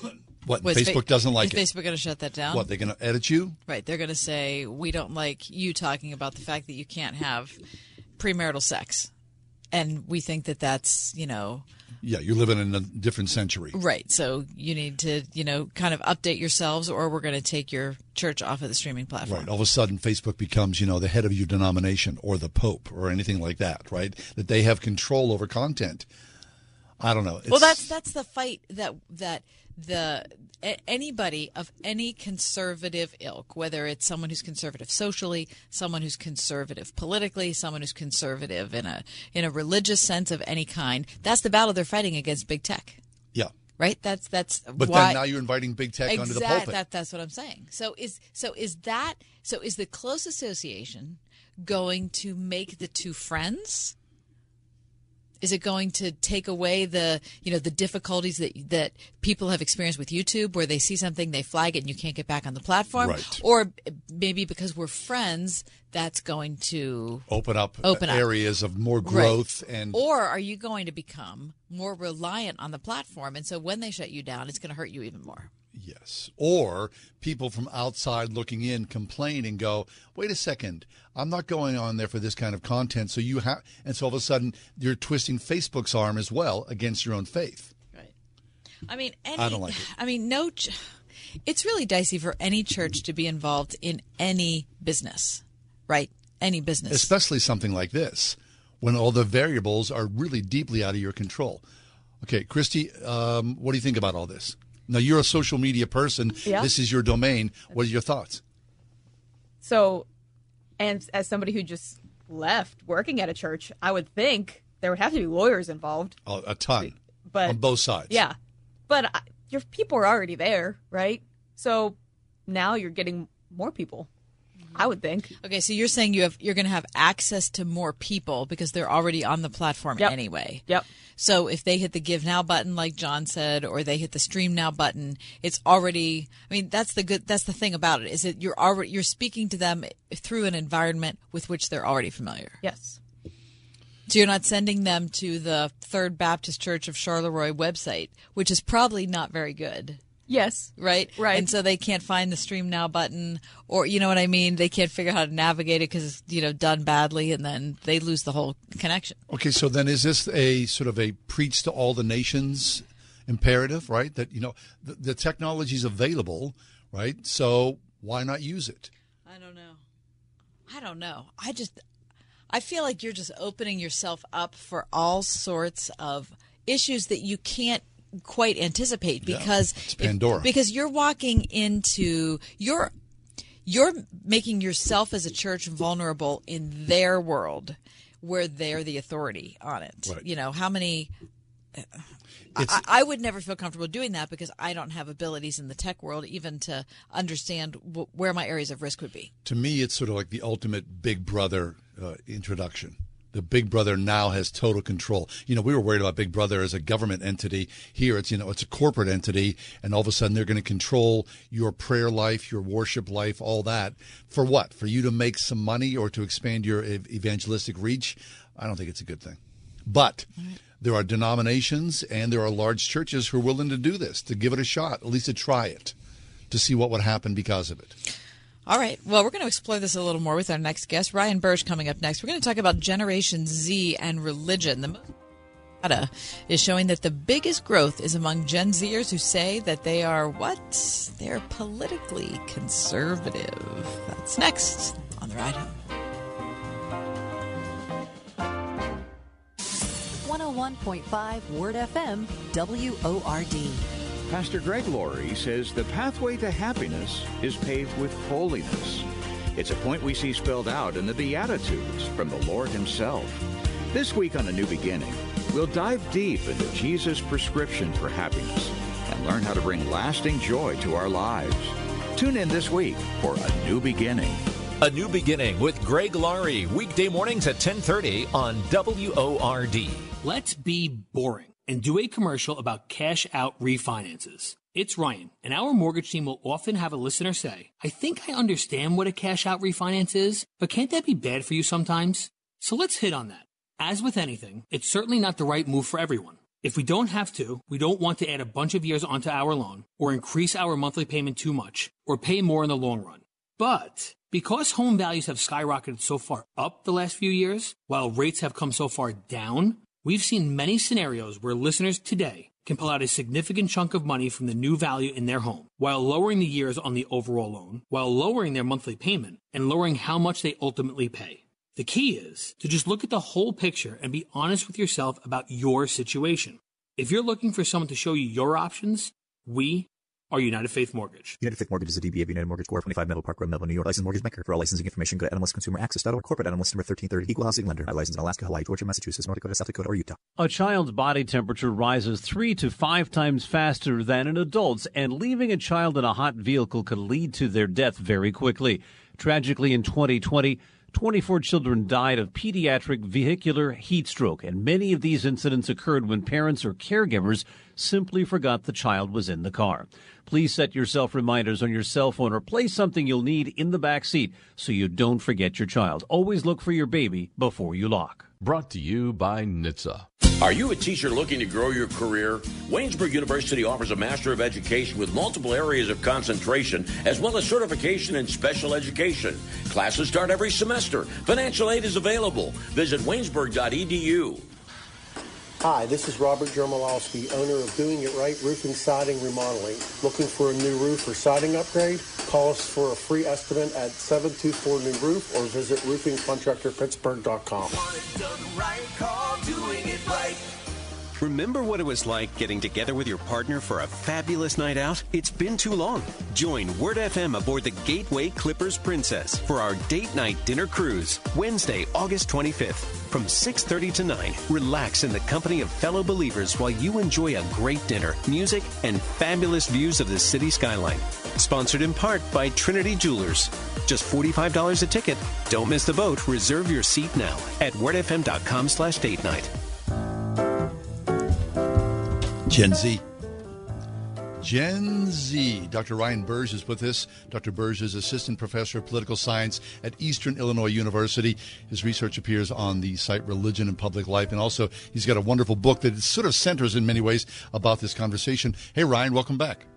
What, Was Facebook Fa- doesn't like is it. Facebook going to shut that down? What, they're going to edit you? Right. They're going to say, we don't like you talking about the fact that you can't have premarital sex. And we think that that's, you know, Yeah, you're living in a different century. right. So you need to, you know, kind of update yourselves or we're going to take your church off of the streaming platform. Right. All of a sudden, Facebook becomes, you know, the head of your denomination or the Pope or anything like that, right? That they have control over content. I don't know. well, that's that's the fight that that the a- anybody of any conservative ilk, whether it's someone who's conservative socially, someone who's conservative politically, someone who's conservative in a in a religious sense of any kind, that's the battle they're fighting against big tech. yeah. Right? That's that's But why then now you're inviting big tech exact, onto the pulpit. That, that's what I'm saying. So is so is that so is the close association going to make the two friends? Is it going to take away the you know the difficulties that that people have experienced with YouTube, where they see something, they flag it, and you can't get back on the platform, Right. or maybe because we're friends, that's going to open up Open up. areas of more Right. growth and or are you going to become more reliant on the platform, and so when they shut you down, it's going to hurt you even more. Yes or people from outside looking in complain and go wait a second i'm not going on there for this kind of content so you have and so all of a sudden you're twisting facebook's arm as well against your own faith Right. I mean, any, I don't like it. I mean, no. Ch- it's really dicey for any church to be involved in any business, right? Any business. especially something like this when all the variables are really deeply out of your control okay christy um, what do you think about all this now you're a social media person Yeah. this is your domain what are your thoughts So, and as somebody who just left working at a church, I would think there would have to be lawyers involved. a, a ton But on both sides Yeah, but I, your people are already there, right? So now you're getting more people. I would think. Okay, so you're saying you have you're going to have access to more people because they're already on the platform Yep. anyway. Yep. So if they hit the give now button like John said or they hit the stream now button, it's already I mean that's the good that's the thing about it is that you're already you're speaking to them through an environment with which they're already familiar. Yes. So you're not sending them to the Third Baptist Church of Charleroi website, which is probably not very good. Yes. Right? Right. And so they can't find the stream now button or you know what I mean? They can't figure out how to navigate it cuz it's, you know, done badly and then they lose the whole connection. okay so then is this a sort of a preach to all the nations imperative right that you know the, the technology is available right so why not use it I don't know. I don't know. I just I feel like you're just opening yourself up for all sorts of issues that you can't quite anticipate Yeah, because it's if- because you're walking into you're you're making yourself as a church vulnerable in their world where they're the authority on it. Right. You know, how many I, I would never feel comfortable doing that because I don't have abilities in the tech world even to understand w- where my areas of risk would be. To me, it's sort of like the ultimate Big Brother uh, introduction. The Big Brother now has total control. You know, we were worried about Big Brother as a government entity. Here, it's you know, it's a corporate entity, and all of a sudden they're going to control your prayer life, your worship life, all that. For what? For you to make some money or to expand your evangelistic reach? I don't think it's a good thing. But there are denominations and there are large churches who are willing to do this, to give it a shot, at least to try it, to see what would happen because of it. All right. Well, we're going to explore this a little more with our next guest, Ryan Burge, coming up next. We're going to talk about Generation Z and religion. The data is showing that the biggest growth is among Gen Zers who say that they are what? They're politically conservative. That's next on the ride home. 101.5 Word FM, WORD. Pastor Greg Laurie says the pathway to happiness is paved with holiness. It's a point we see spelled out in the Beatitudes from the Lord Himself. This week on A New Beginning, we'll dive deep into Jesus' prescription for happiness and learn how to bring lasting joy to our lives. Tune in this week for A New Beginning. A New Beginning with Greg Laurie, weekday mornings at 1030 on WORD. Let's be boring and do a commercial about cash out refinances. It's Ryan, and our mortgage team will often have a listener say, I think I understand what a cash out refinance is, but can't that be bad for you sometimes? So let's hit on that. As with anything, it's certainly not the right move for everyone. If we don't have to, we don't want to add a bunch of years onto our loan, or increase our monthly payment too much, or pay more in the long run. But because home values have skyrocketed so far up the last few years, while rates have come so far down, we've seen many scenarios where listeners today can pull out a significant chunk of money from the new value in their home while lowering the years on the overall loan, while lowering their monthly payment, and lowering how much they ultimately pay. The key is to just look at the whole picture and be honest with yourself about your situation. If you're looking for someone to show you your options, we are United Faith Mortgage. United Faith Mortgage is a DBA of United Mortgage Corp. 25 Melville Park Road, Melville, New York. Licensed mortgage banker. For all licensing information, go to NMLSConsumerAccess.org. Corporate NMLS number 1330. Equal housing lender. I license in Alaska, Hawaii, Georgia, Massachusetts, North Dakota, South Dakota, or Utah. A child's body temperature rises three to five times faster than an adult's, and leaving a child in a hot vehicle could lead to their death very quickly. Tragically, in 2020, 24 children died of pediatric vehicular heat stroke, and many of these incidents occurred when parents or caregivers simply forgot the child was in the car. Please set yourself reminders on your cell phone or place something you'll need in the back seat so you don't forget your child. Always look for your baby before you lock. Brought to you by NHTSA. Are you a teacher looking to grow your career? Waynesburg University offers a Master of Education with multiple areas of concentration, as well as certification in special education. Classes start every semester. Financial aid is available. Visit waynesburg.edu. Hi, this is Robert Jermolowski, owner of Doing It Right Roofing, Siding, Remodeling. Looking for a new roof or siding upgrade? Call us for a free estimate at 724 New Roof or visit roofingcontractorpittsburgh.com. Remember what it was like getting together with your partner for a fabulous night out? It's been too long. Join Word FM aboard the Gateway Clippers Princess for our date night dinner cruise, Wednesday, August 25th. From 6:30 to 9, relax in the company of fellow believers while you enjoy a great dinner, music, and fabulous views of the city skyline. Sponsored in part by Trinity Jewelers. Just $45 a ticket. Don't miss the boat. Reserve your seat now at wordfm.com/date night. Gen Z. Gen Z. Dr. Ryan Burge is with us. Dr. Burge is assistant professor of political science at Eastern Illinois University. His research appears on the site Religion and Public Life, and also he's got a wonderful book that sort of centers in many ways about this conversation. Hey, Ryan, welcome back.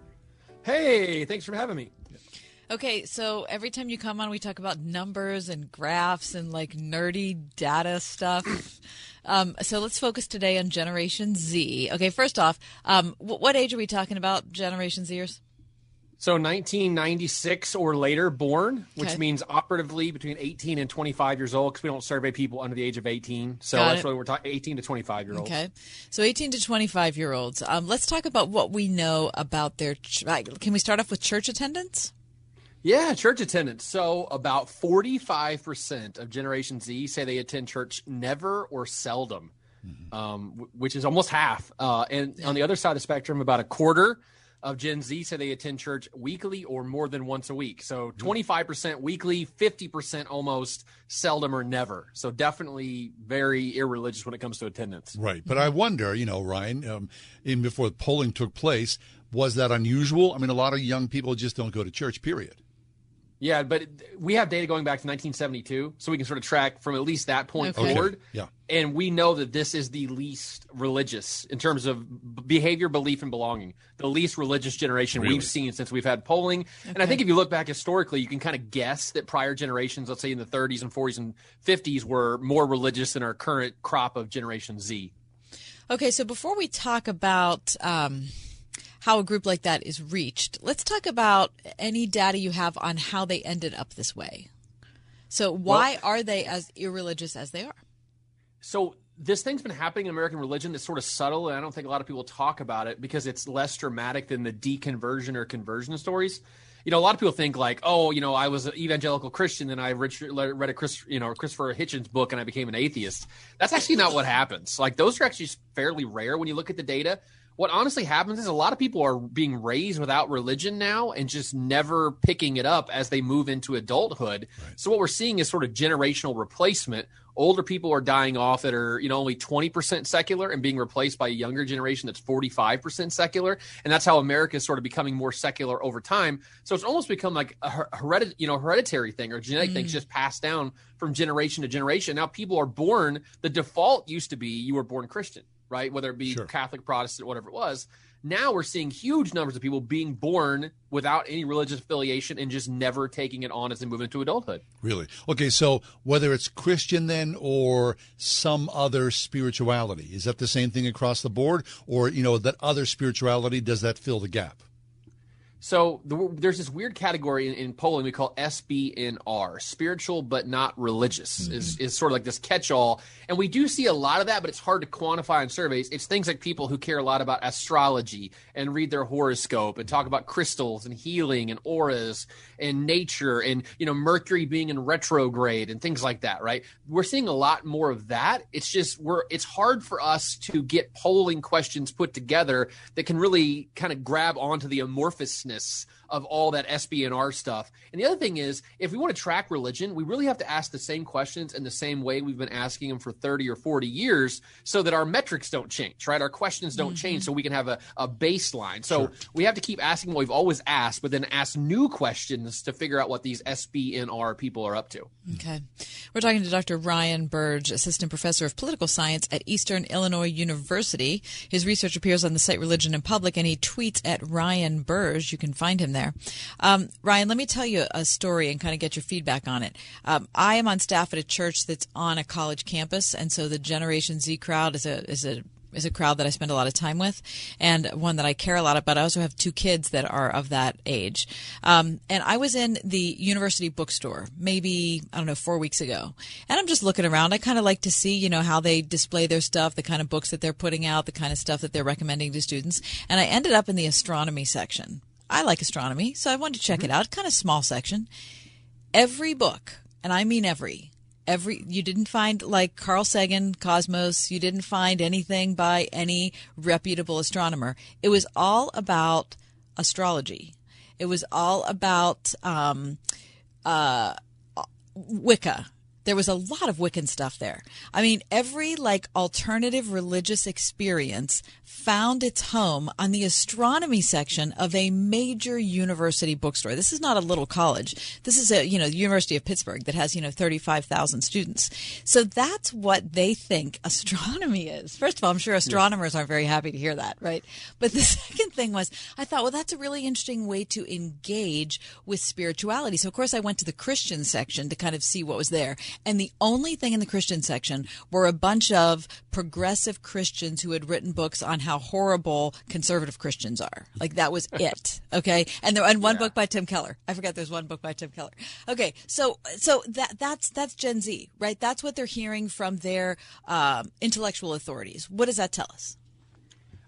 Hey, thanks for having me. Okay, so every time you come on, we talk about numbers and graphs and like nerdy data stuff. Um, so let's focus today on Generation Z. Okay, first off, um, w- what age are we talking about, Generation Zers? So 1996 or later born, which Okay. means operatively between 18 and 25 years old, because we don't survey people under the age of 18. So Got that's it. really we're talking 18 to 25 year olds. Okay, so 18 to 25 year olds. Um, let's talk about what we know about their. Ch- can we start off with church attendance? Yeah, church attendance. So about 45% of Generation Z say they attend church never or seldom. um, w- which is almost half. Uh, and on the other side of the spectrum, about a quarter of Gen Z say they attend church weekly or more than once a week. So 25% weekly, 50% almost seldom or never. So definitely very irreligious when it comes to attendance. Right. But I wonder, you know, Ryan, um, even before the polling took place, was that unusual? I mean, a lot of young people just don't go to church, period. Yeah, but we have data going back to 1972, so we can sort of track from at least that point Okay. forward. Yeah. And we know that this is the least religious in terms of behavior, belief, and belonging. The least religious generation Really? we've seen since we've had polling. And I think if you look back historically, you can kind of guess that prior generations, let's say in the 30s and 40s and 50s, were more religious than our current crop of Generation Z. Okay, so before we talk about um, how a group like that is reached, let's talk about any data you have on how they ended up this way. So, why are they as irreligious as they are? So this thing's been happening in American religion that's sort of subtle, and I don't think a lot of people talk about it because it's less dramatic than the deconversion or conversion stories. You know, a lot of people think like, oh, you know, I was an evangelical Christian, and I read a Chris, you know, Christopher Hitchens book, and I became an atheist. That's actually not what happens. Like those are actually fairly rare when you look at the data. What honestly happens is a lot of people are being raised without religion now and just never picking it up as they move into adulthood. So what we're seeing is sort of generational replacement. Older people are dying off that are, you know, only 20% secular and being replaced by a younger generation that's 45% secular. And that's how America is sort of becoming more secular over time. So it's almost become like a her- heredit- you know, hereditary thing or genetic thing Mm. just passed down from generation to generation. Now people are born, the default used to be you were born Christian, right? Whether it be Catholic, Protestant, whatever it was. Now we're seeing huge numbers of people being born without any religious affiliation and just never taking it on as they move into adulthood. Really? Okay, so whether it's Christian then or some other spirituality, is that the same thing across the board? Or, you know, that other spirituality, does that fill the gap? So the, there's this weird category in, in polling we call SBNR, spiritual but not religious, mm-hmm. is, is sort of like this catch-all. And we do see a lot of that, but it's hard to quantify in surveys. It's things like people who care a lot about astrology and read their horoscope and talk about crystals and healing and auras and nature and you know Mercury being in retrograde and things like that. Right? We're seeing a lot more of that. It's just we're it's hard for us to get polling questions put together that can really kind of grab onto the amorphousness business of all that SBNR stuff. And the other thing is, if we want to track religion, we really have to ask the same questions in the same way we've been asking them for 30 or 40 years so that our metrics don't change, right? Our questions don't mm-hmm. change so we can have a, a baseline. So we have to keep asking what we've always asked, but then ask new questions to figure out what these SBNR people are up to. Okay. We're talking to Dr. Ryan Burge, Assistant Professor of Political Science at Eastern Illinois University. His research appears on the site Religion in Public, and he tweets at Ryan Burge. You can find him there. Um, Ryan, let me tell you a story and kind of get your feedback on it. Um, I am on staff at a church that's on a college campus, and so the Generation Z crowd is a is a is a crowd that I spend a lot of time with and one that I care a lot about. I also have two kids that are of that age. Um, and I was in the university bookstore maybe, I don't know, four weeks ago. And I'm just looking around. I kind of like to see, you know, how they display their stuff, the kind of books that they're putting out, the kind of stuff that they're recommending to students. And I ended up in the astronomy section. I like astronomy, so I wanted to check it out. Kind of small section. Every book, and I mean every, every you didn't find like Carl Sagan Cosmos, you didn't find anything by any reputable astronomer. It was all about astrology. It was all about um, uh, Wicca. There was a lot of Wiccan stuff there. I mean, every like alternative religious experience found its home on the astronomy section of a major university bookstore. This is not a little college. This is a, you know, the University of Pittsburgh that has, you know, 35,000 students. So that's what they think astronomy is. First of all, I'm sure astronomers aren't very happy to hear that, right? But the second thing was, I thought, well, that's a really interesting way to engage with spirituality. So, of course, I went to the Christian section to kind of see what was there. And the only thing in the Christian section were a bunch of progressive Christians who had written books on how horrible conservative Christians are. Like that was it. Okay. And there, and one book by Tim Keller. I forgot there's one book by Tim Keller. Okay. So, so that, that's, that's Gen Z, right? That's what they're hearing from their um, intellectual authorities. What does that tell us?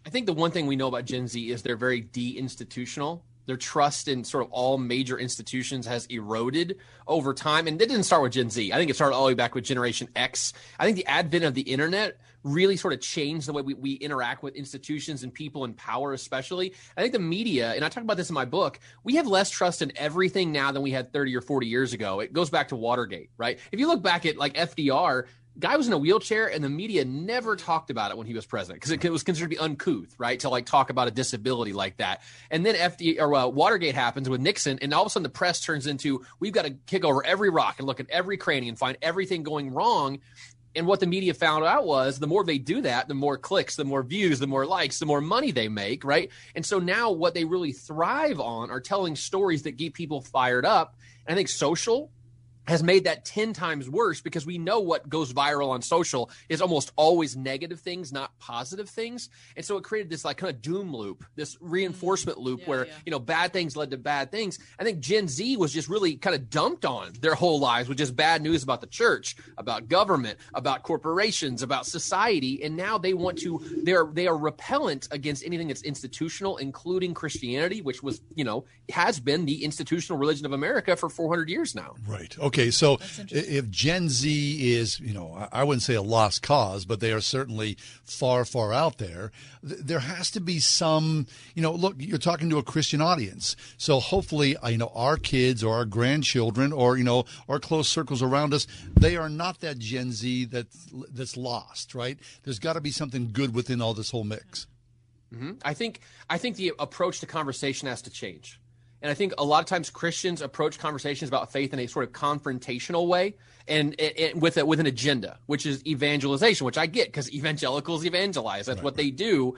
I think the one thing we know about Gen Z is they're very de-institutional. Their trust in sort of all major institutions has eroded over time. And it didn't start with Gen Z. I think it started all the way back with Generation X. I think the advent of the internet really sort of changed the way we, we interact with institutions and people in power, especially. I think the media, and I talk about this in my book, we have less trust in everything now than we had 30 or 40 years ago. It goes back to Watergate, right? If you look back at like FDR, guy was in a wheelchair and the media never talked about it when he was president because it, it, was considered to be uncouth right? To like talk about a disability like that. And then fd or uh, watergate happens with nixon and all of a sudden the press turns into we've got to kick over every rock and look at every cranny and find everything going wrong. And what the media found out was the more they do that the more clicks the more views the more likes the more money they make right? And so now what they really thrive on are telling stories that get people fired up. And i think social has made that 10 times worse because we know what goes viral on social is almost always negative things not positive things. And so it created this like kind of doom loop this mm-hmm. reinforcement loop yeah, where yeah. you know bad things led to bad things. I think gen z was just really kind of dumped on their whole lives with just bad news about the church about government about corporations about society. And now they want to they're they are repellent against anything that's institutional including christianity which was you know has been the institutional religion of america for 400 years now. Right. Okay Okay, so if Gen Z is, you know, I wouldn't say a lost cause, but they are certainly far, far out there. There has to be some, you know, look, you're talking to a Christian audience. So hopefully, uh, you know, our kids or our grandchildren or, you know, our close circles around us, they are not that Gen Z that's, that's lost, right? There's got to be something good within all this whole mix. Mm-hmm. I think I think the approach to conversation has to change. And I think a lot of times Christians approach conversations about faith in a sort of confrontational way and, and with a, with an agenda, which is evangelization, which I get because evangelicals evangelize. That's right, what they do.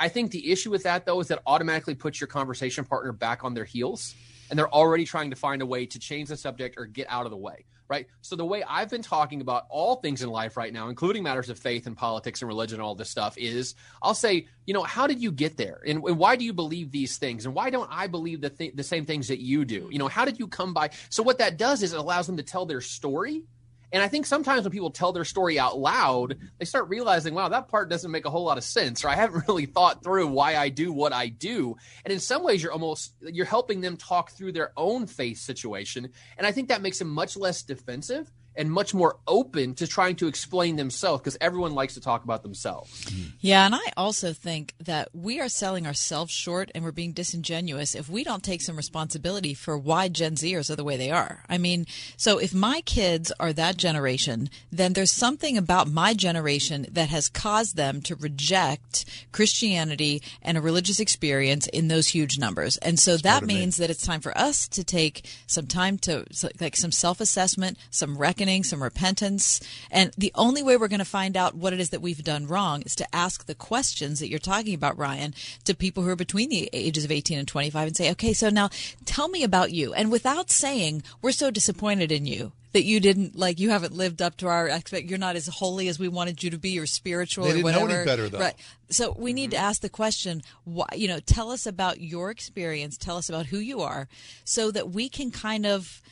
I think the issue with that though is that automatically puts your conversation partner back on their heels and they're already trying to find a way to change the subject or get out of the way right? So the way I've been talking about all things in life right now, including matters of faith and politics and religion and all this stuff, is I'll say, you know, how did you get there, and, and why do you believe these things, and why don't I believe the th- the same things that you do? You know, how did you come by? So what that does is it allows them to tell their story and I think sometimes when people tell their story out loud, they start realizing, wow, that part doesn't make a whole lot of sense, or I haven't really thought through why I do what I do. And in some ways, you're almost you're helping them talk through their own faith situation. And I think that makes them much less defensive and much more open to trying to explain themselves because everyone likes to talk about themselves. Yeah, and I also think that we are selling ourselves short and we're being disingenuous if we don't take some responsibility for why Gen Zers are the way they are. I mean, so if my kids are that generation, then there's something about my generation that has caused them to reject Christianity and a religious experience in those huge numbers. And so that means that it's time for us to take some time to like some self-assessment, some reckoning some repentance. And the only way we're going to find out what it is that we've done wrong is to ask the questions that you're talking about, Ryan, to people who are between the ages of 18 and 25 and say, okay, so now tell me about you. And without saying, we're so disappointed in you that you didn't like you haven't lived up to our expect you're not as holy as we wanted you to be or spiritual they didn't or whatever know any better though. Right. So we need to mm-hmm. ask the question why you know tell us about your experience. Tell us about who you are so that we can kind of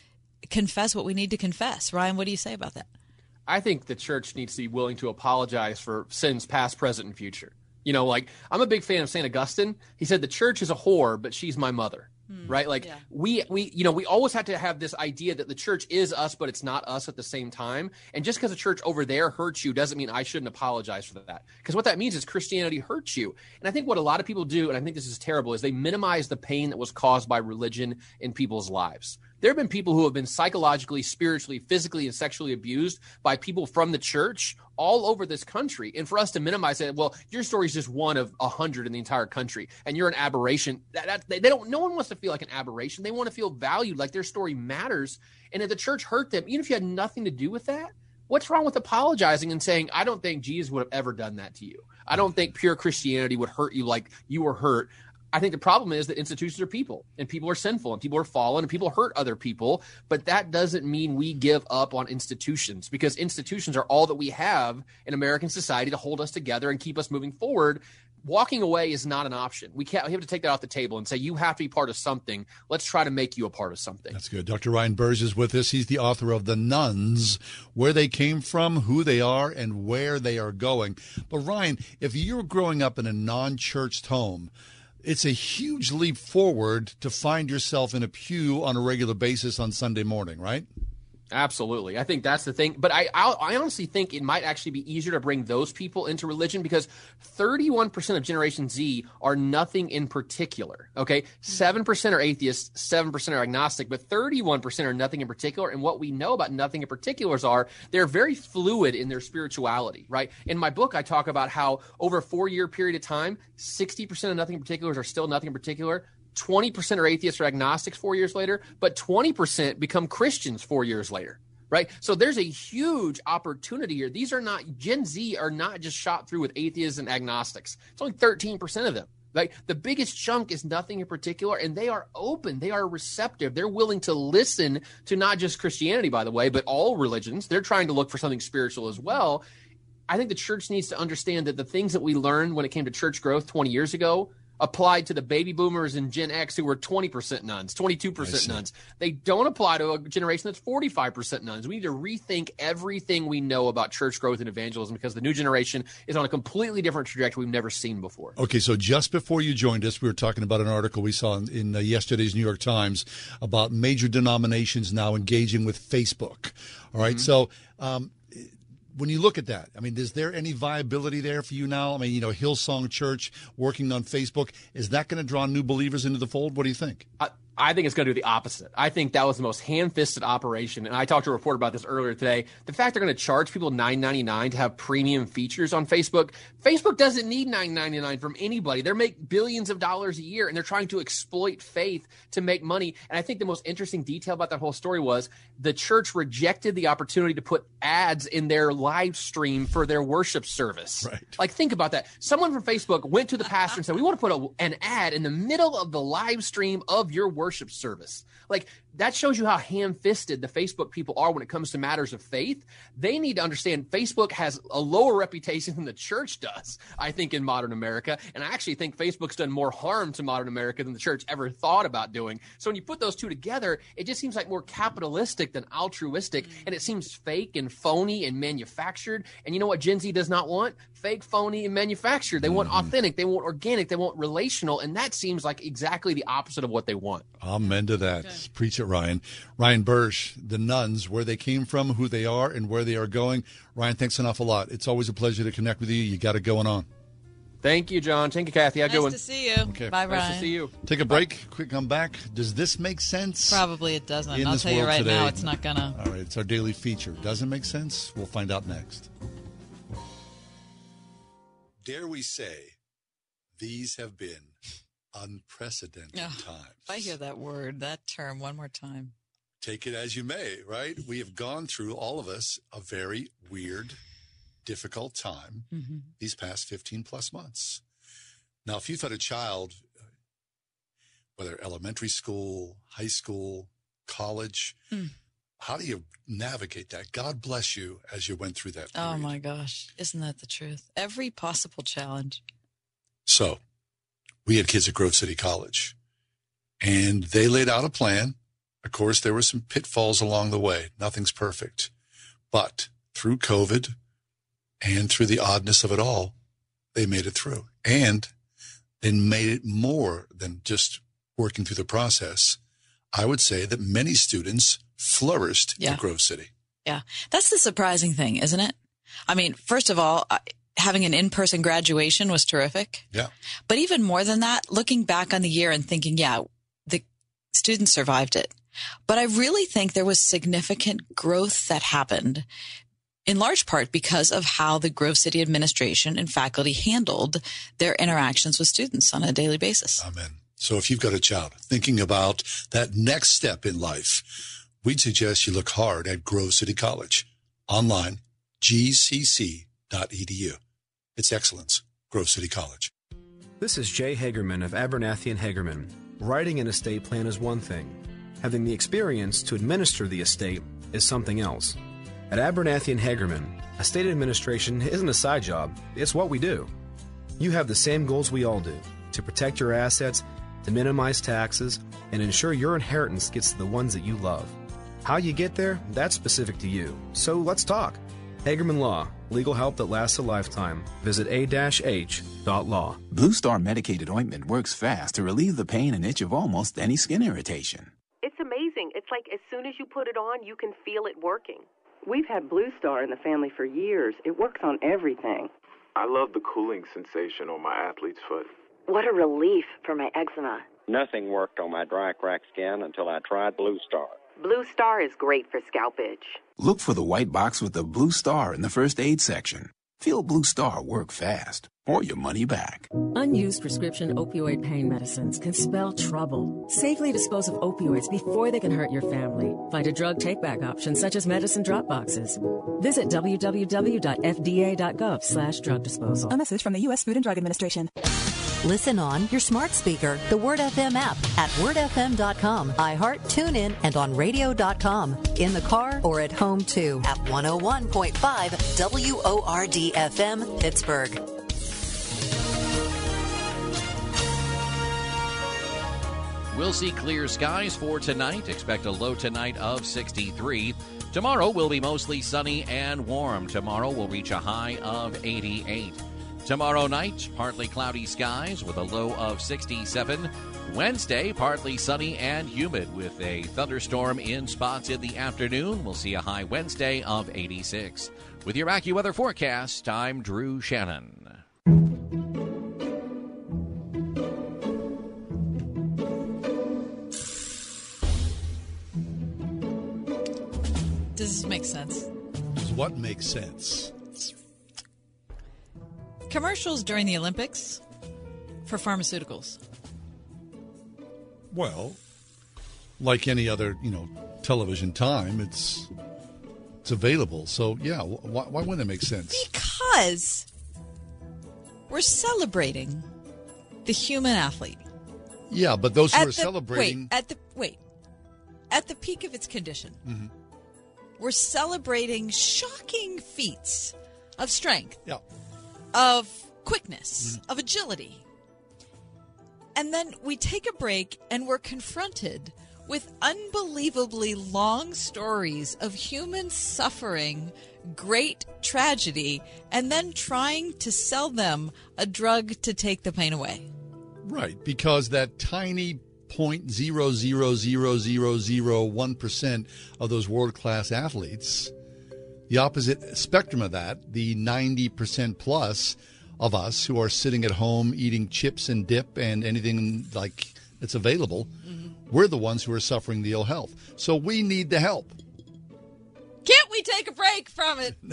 confess what we need to confess. Ryan, what do you say about that? I think the church needs to be willing to apologize for sins past, present, and future. You know, like I'm a big fan of St. Augustine. He said the church is a whore, but she's my mother. Hmm. Right? Like yeah. we we you know, we always have to have this idea that the church is us, but it's not us at the same time. And just because the church over there hurts you doesn't mean I shouldn't apologize for that. Because what that means is Christianity hurts you. And I think what a lot of people do, and I think this is terrible, is they minimize the pain that was caused by religion in people's lives. There have been people who have been psychologically, spiritually, physically, and sexually abused by people from the church all over this country. And for us to minimize it, well, your story is just one of a hundred in the entire country, and you're an aberration. That, that, they don't. No one wants to feel like an aberration. They want to feel valued, like their story matters. And if the church hurt them, even if you had nothing to do with that, what's wrong with apologizing and saying, "I don't think Jesus would have ever done that to you. I don't think pure Christianity would hurt you like you were hurt. I think the problem is that institutions are people and people are sinful and people are fallen and people hurt other people. But that doesn't mean we give up on institutions because institutions are all that we have in American society to hold us together and keep us moving forward. Walking away is not an option. We can't. We have to take that off the table and say you have to be part of something. Let's try to make you a part of something. That's good. Dr. Ryan Burge is with us. He's the author of The Nones, where they came from, who they are, and where they are going. But Ryan, if you're growing up in a non-churched home, it's a huge leap forward to find yourself in a pew on a regular basis on Sunday morning, right? Absolutely. I think that's the thing. But I, I, I honestly think it might actually be easier to bring those people into religion because 31% of Generation Z are nothing in particular. Okay. 7% are atheists, 7% are agnostic, but 31% are nothing in particular. And what we know about nothing in particulars are they're very fluid in their spirituality, right? In my book, I talk about how over a four year period of time, 60% of nothing in particulars are still nothing in particular. 20% are atheists or agnostics four years later, but 20% become Christians four years later. Right. So there's a huge opportunity here. These are not Gen Z are not just shot through with atheists and agnostics. It's only 13% of them. Like the biggest chunk is nothing in particular, and they are open, they are receptive, they're willing to listen to not just Christianity, by the way, but all religions. They're trying to look for something spiritual as well. I think the church needs to understand that the things that we learned when it came to church growth 20 years ago applied to the baby boomers and Gen X who were 20% nones, 22% nones. They don't apply to a generation that's 45% nones. We need to rethink everything we know about church growth and evangelism because the new generation is on a completely different trajectory we've never seen before. Okay, so just before you joined us, we were talking about an article we saw in, in uh, yesterday's New York Times about major denominations now engaging with Facebook. All right, Mm-hmm. so um, when you look at that, I mean, is there any viability there for you now? I mean, you know, Hillsong Church working on Facebook, is that going to draw new believers into the fold? What do you think? I, I think it's going to do the opposite. I think that was the most hand-fisted operation, and I talked to a reporter about this earlier today. The fact they're going to charge people nine ninety nine to have premium features on Facebook. Facebook doesn't need nine ninety nine from anybody. They make billions of dollars a year, and they're trying to exploit faith to make money. And I think the most interesting detail about that whole story was the church rejected the opportunity to put ads in their live stream for their worship service. Right. Like, think about that. Someone from Facebook went to the pastor and said, "We want to put a, an ad in the middle of the live stream of your worship service." Like, that shows you how ham-fisted the Facebook people are when it comes to matters of faith. They need to understand Facebook has a lower reputation than the church does. I think in modern America, and I actually think Facebook's done more harm to modern America than the church ever thought about doing. So when you put those two together, it just seems like more capitalistic than altruistic, mm. and it seems fake and phony and manufactured. And you know what Gen Z does not want? Fake, phony, and manufactured. They want mm-hmm. authentic. They want organic. They want relational, and that seems like exactly the opposite of what they want. Amen to that. Preach it, Ryan. Ryan Burge, the nones, where they came from, who they are, and where they are going. Ryan, thanks an awful lot. It's always a pleasure to connect with you. You got it going on. Thank you, John. Thank you, Kathy. How nice going? to see you. Okay. Bye, Nice to see you. Take a break. Quick come back. Does this make sense? Probably it doesn't. In I'll this tell you world right now, it's not gonna. All right, it's our daily feature. Doesn't make sense? We'll find out next. Dare we say, these have been unprecedented Ugh. times. I hear that word, that term one more time. Take it as you may, right? We have gone through, all of us, a very weird, difficult time Mm-hmm. these past 15 plus months. Now, if you've had a child, whether elementary school, high school, college, Mm. how do you navigate that? God bless you as you went through that. Oh my gosh, isn't that the truth? Every possible challenge. So we had kids at Grove City College and they laid out a plan. Of course, there were some pitfalls along the way. Nothing's perfect. But through COVID and through the oddness of it all, they made it through. And they made it more than just working through the process. I would say that many students flourished Yeah. at Grove City. Yeah, that's the surprising thing, isn't it? I mean, first of all, I- having an in-person graduation was terrific. Yeah. But even more than that, looking back on the year and thinking, yeah, the students survived it. But I really think there was significant growth that happened in large part because of how the Grove City administration and faculty handled their interactions with students on a daily basis. Amen. So if you've got a child thinking about that next step in life, we'd suggest you look hard at Grove City College online, gcc.edu. It's excellence, Grove City College. This is Jay Hagerman of Abernathy and Hagerman. Writing an estate plan is one thing. Having the experience to administer the estate is something else. At Abernathy and Hagerman, estate administration isn't a side job, it's what we do. You have the same goals we all do to protect your assets, to minimize taxes, and ensure your inheritance gets to the ones that you love. How you get there, that's specific to you. So let's talk. Hagerman Law, legal help that lasts a lifetime. Visit a-h.law. Blue Star medicated ointment works fast to relieve the pain and itch of almost any skin irritation. It's amazing. It's like as soon as you put it on, you can feel it working. We've had Blue Star in the family for years. It works on everything. I love the cooling sensation on my athlete's foot. What a relief for my eczema. Nothing worked on my dry, cracked skin until I tried Blue Star. Blue Star is great for scalp itch. Look for the white box with the blue star in the first aid section. Feel Blue Star work fast or your money back. Unused prescription opioid pain medicines can spell trouble. Safely dispose of opioids before they can hurt your family. Find a drug take-back option such as medicine drop boxes. Visit www.fda.gov slash drug disposal. A message from the U.S. Food and Drug Administration. Listen on your smart speaker, the Word FM app at wordfm.com, iHeart, TuneIn, and on radio.com. In the car or at home too at 101.5 WORD FM, Pittsburgh. We'll see clear skies for tonight. Expect a low tonight of 63. Tomorrow will be mostly sunny and warm. Tomorrow will reach a high of 88. Tomorrow night, partly cloudy skies with a low of 67. Wednesday, partly sunny and humid with a thunderstorm in spots in the afternoon. We'll see a high Wednesday of 86. With your AccuWeather forecast, I'm Drew Shannon. Does this make sense? Does What make sense? Commercials during the Olympics for pharmaceuticals. Well, like any other, you know, television time, it's it's available. So yeah, why, why wouldn't it make sense? Because we're celebrating the human athlete. Yeah, but those who At are the- celebrating, Wait, at the wait, at the peak of its condition, Mhm. we're celebrating shocking feats of strength, Yeah. Of quickness, mm-hmm. of agility. And then we take a break and we're confronted with unbelievably long stories of human suffering, great tragedy, and then trying to sell them a drug to take the pain away. right? Because that tiny point zero zero zero zero zero one percent of those world class athletes, the opposite spectrum of that, the ninety percent plus of us who are sitting at home eating chips and dip and anything like that's available, mm-hmm. we're the ones who are suffering the ill health. So we need the help. Can't we take a break from it?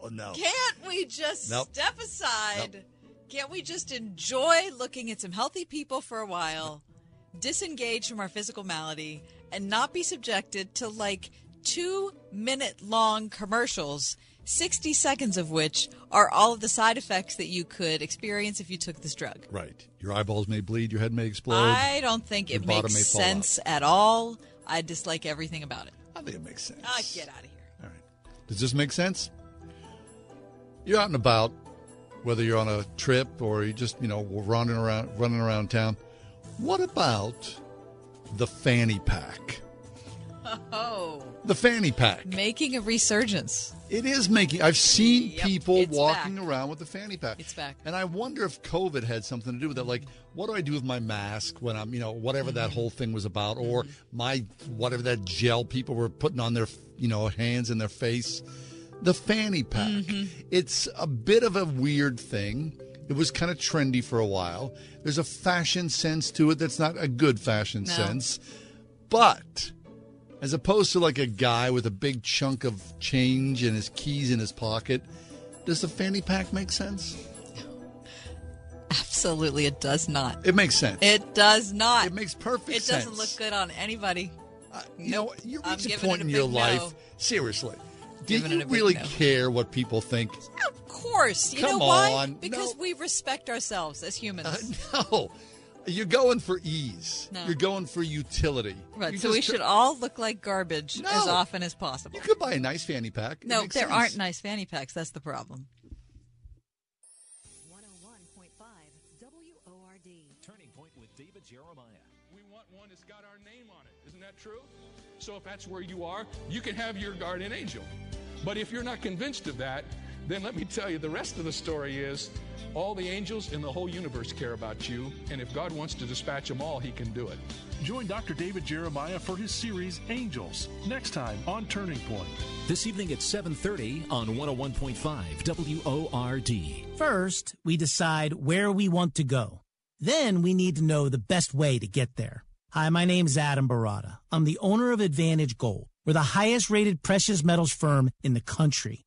No, no. Can't we just Nope. step aside? Can't we just enjoy looking at some healthy people for a while, disengage from our physical malady, and not be subjected to like two minute long commercials, 60 seconds of which are all of the side effects that you could experience if you took this drug? Right. Your eyeballs may bleed, your head may explode. I don't think it makes may fall out. sense at all. I dislike everything about it. I think it makes sense. Ah, get out of here. All right. Does this make sense? You're out and about, whether you're on a trip or you just, you know, running around running around town. What about the fanny pack? Oh, The fanny pack. making a resurgence. It is making I've seen Yep, people walking back. around with the fanny pack. It's back. And I wonder if COVID had something to do with it. Like, what do I do with my mask when I'm, you know, whatever that Mm-hmm. whole thing was about, or my whatever that gel people were putting on their, you know, hands and their face. The fanny pack. Mm-hmm. It's a bit of a weird thing. It was kind of trendy for a while. There's a fashion sense to it that's not a good fashion No. sense. But as opposed to like a guy with a big chunk of change and his keys in his pocket, does the fanny pack make sense? Absolutely, it does not. It makes sense. It does not. It makes perfect It sense. doesn't look good on anybody. Uh, you know, you I'm reach a giving point it in your life. no. Seriously, do you really no. care what people think? Of course. You Come know why? on, Because we respect ourselves as humans. Uh, no, you're going for ease. No. You're going for utility. right. You So we just- should all look like garbage as often as possible. You could buy a nice fanny pack. No, there sense. aren't nice fanny packs. That's the problem. 101.5 WORD. Turning Point with David Jeremiah. We want one one that's got our name on it. Isn't that true? So if that's where you are, you can have your guardian angel. But if you're not convinced of that, then let me tell you the rest of the story is all the angels in the whole universe care about you, and if God wants to dispatch them all, He can do it. Join Dr. David Jeremiah for his series Angels next time on Turning Point. This evening at 7:30 on 101.5 WORD. First, we decide where we want to go. Then we need to know the best way to get there. Hi, my name's Adam Baratta. I'm the owner of Advantage Gold. We're the highest rated precious metals firm in the country.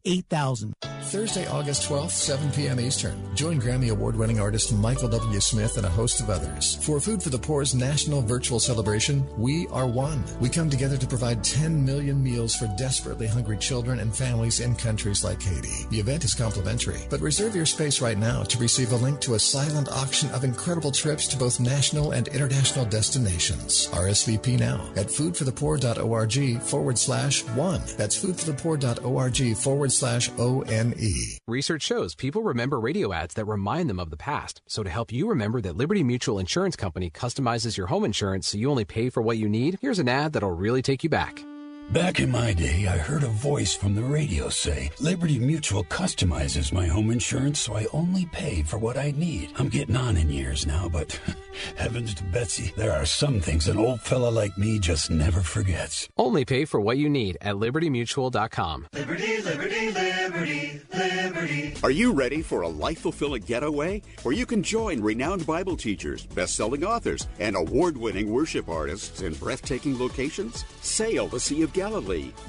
8000. Thursday, August 12th, 7 p.m. Eastern. Join Grammy Award winning artist Michael W. Smith and a host of others for Food for the Poor's national virtual celebration, We Are One. We come together to provide 10 million meals for desperately hungry children and families in countries like Haiti. The event is complimentary, but reserve your space right now to receive a link to a silent auction of incredible trips to both national and international destinations. RSVP now at foodforthepoor.org forward slash one. That's foodforthepoor.org forward slash O-N-E. Research shows people remember radio ads that remind them of the past. So to help you remember that Liberty Mutual Insurance Company customizes your home insurance so you only pay for what you need, here's an ad that'll really take you back. Back in my day, I heard a voice from the radio say, Liberty Mutual customizes my home insurance so I only pay for what I need. I'm getting on in years now, but heavens to Betsy, there are some things an old fella like me just never forgets. Only pay for what you need at libertymutual.com. Liberty, liberty, liberty, liberty. Are you ready for a life fulfilling getaway where you can join renowned Bible teachers, best selling authors, and award winning worship artists in breathtaking locations? Sail the Sea of Galilee,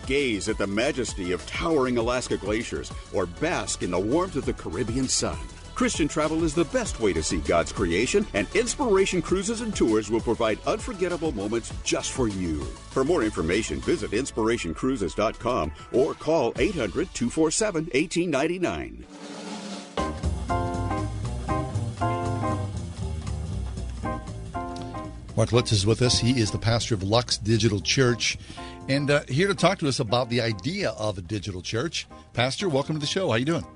gaze at the majesty of towering Alaska glaciers, or bask in the warmth of the Caribbean sun. Christian travel is the best way to see God's creation, and Inspiration Cruises and Tours will provide unforgettable moments just for you. For more information, visit inspirationcruises.com or call 800 247 1899. Mark Lutz is with us. He is the pastor of Lux Digital Church and uh, here to talk to us about the idea of a digital church. Pastor, welcome to the show. How are you doing?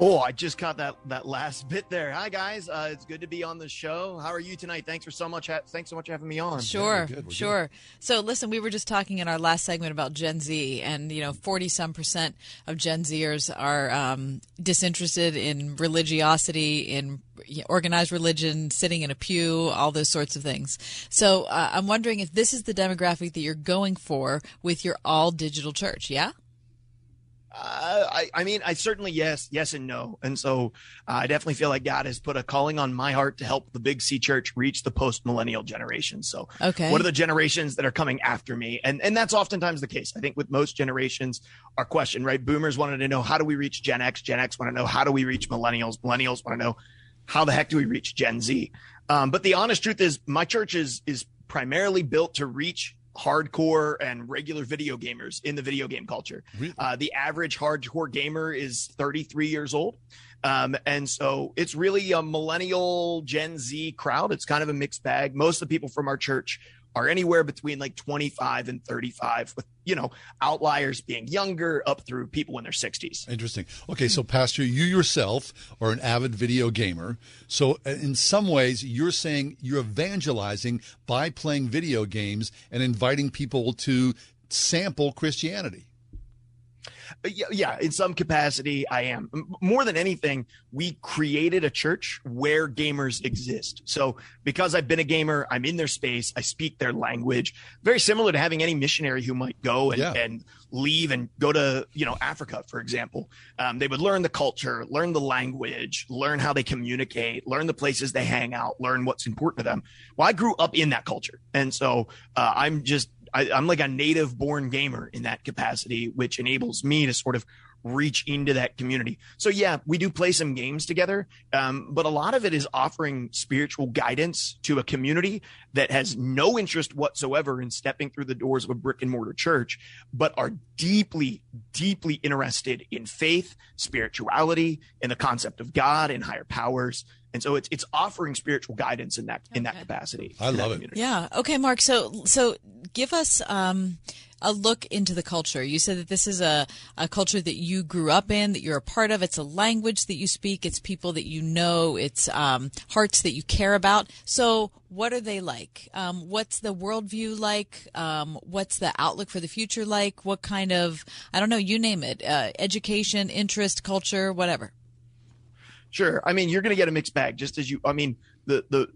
Oh, I just caught that that last bit there. Hi guys, uh, it's good to be on the show. How are you tonight? Thanks for so much. Ha- thanks so much for having me on. Sure, yeah, sure. So listen, we were just talking in our last segment about Gen Z, and you know, forty some percent of Gen Zers are um, disinterested in religiosity, in organized religion, sitting in a pew, all those sorts of things. So uh, I'm wondering if this is the demographic that you're going for with your all digital church. Yeah. Uh, I, I mean, I certainly yes, yes, and no. And so uh, I definitely feel like God has put a calling on my heart to help the Big C Church reach the post millennial generation. So, okay, what are the generations that are coming after me? And and that's oftentimes the case. I think with most generations, our question, right? Boomers wanted to know how do we reach Gen X? Gen X want to know how do we reach millennials? Millennials want to know how the heck do we reach Gen Z? Um, but the honest truth is, my church is is primarily built to reach hardcore and regular video gamers in the video game culture. Really? Uh, the average hardcore gamer is 33 years old. Um, and so it's really a millennial Gen Z crowd. It's kind of a mixed bag. Most of the people from our church are anywhere between like 25 and 35 with you know outliers being younger up through people in their 60s interesting. Okay so pastor you yourself are an avid video gamer. So uh, in some ways you're saying you're evangelizing by playing video games and inviting people to sample christianity yeah, yeah, in some capacity, I am. More than anything, we created a church where gamers exist. So because I've been a gamer, I'm in their space, I speak their language. Very similar to having any missionary who might go and, Yeah. and leave and go to you know Africa, for example. Um, they would learn the culture, learn the language, learn how they communicate, learn the places they hang out, learn what's important to them. Well, I grew up in that culture, and so uh, I'm just I, I'm like a native born gamer in that capacity, which enables me to sort of reach into that community. So yeah, we do play some games together, um, but a lot of it is offering spiritual guidance to a community that has no interest whatsoever in stepping through the doors of a brick and mortar church, but are deeply, deeply interested in faith, spirituality, in the concept of God and higher powers. And so it's it's offering spiritual guidance in that in that capacity. I love it. community. Yeah. Okay, Mark. So so give us um, a look into the culture. You said that this is a, a culture that you grew up in, that you're a part of. It's a language that you speak. It's people that you know. It's um, hearts that you care about. So what are they like? Um, what's the worldview like? Um, what's the outlook for the future like? What kind of I don't know. You name it. Uh, education, interest, culture, whatever. Sure. I mean, you're going to get a mixed bag, just as you. I mean, the the.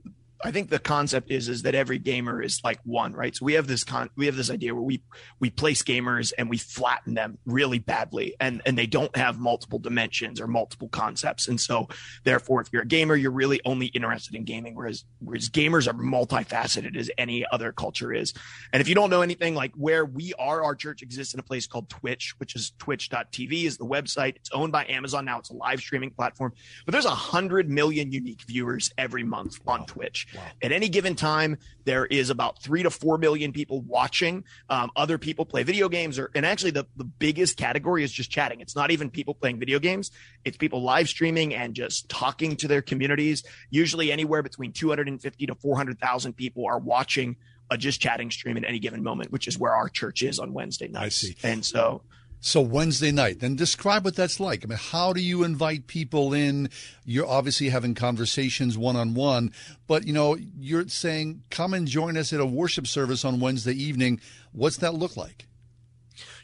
I think the concept is is that every gamer is like one, right? So we have this con we have this idea where we we place gamers and we flatten them really badly, and and they don't have multiple dimensions or multiple concepts, and so therefore, if you're a gamer, you're really only interested in gaming, whereas whereas gamers are multifaceted as any other culture is. And if you don't know anything, like where we are, our church exists in a place called Twitch, which is twitch.tv is the website. It's owned by Amazon now. It's a live streaming platform, but there's a hundred million unique viewers every month on Twitch. At any given time, there is about three to four million people watching. Um, other people play video games, or and actually the the biggest category is just chatting. It's not even people playing video games. It's people live streaming and just talking to their communities. Usually, anywhere between 250 to 400,000 people are watching a just chatting stream at any given moment, which is where our church is on Wednesday nights. I see. And so So Wednesday night, then describe what that's like. I mean, how do you invite people in? You're obviously having conversations one on one, but you know, you're saying, come and join us at a worship service on Wednesday evening. What's that look like?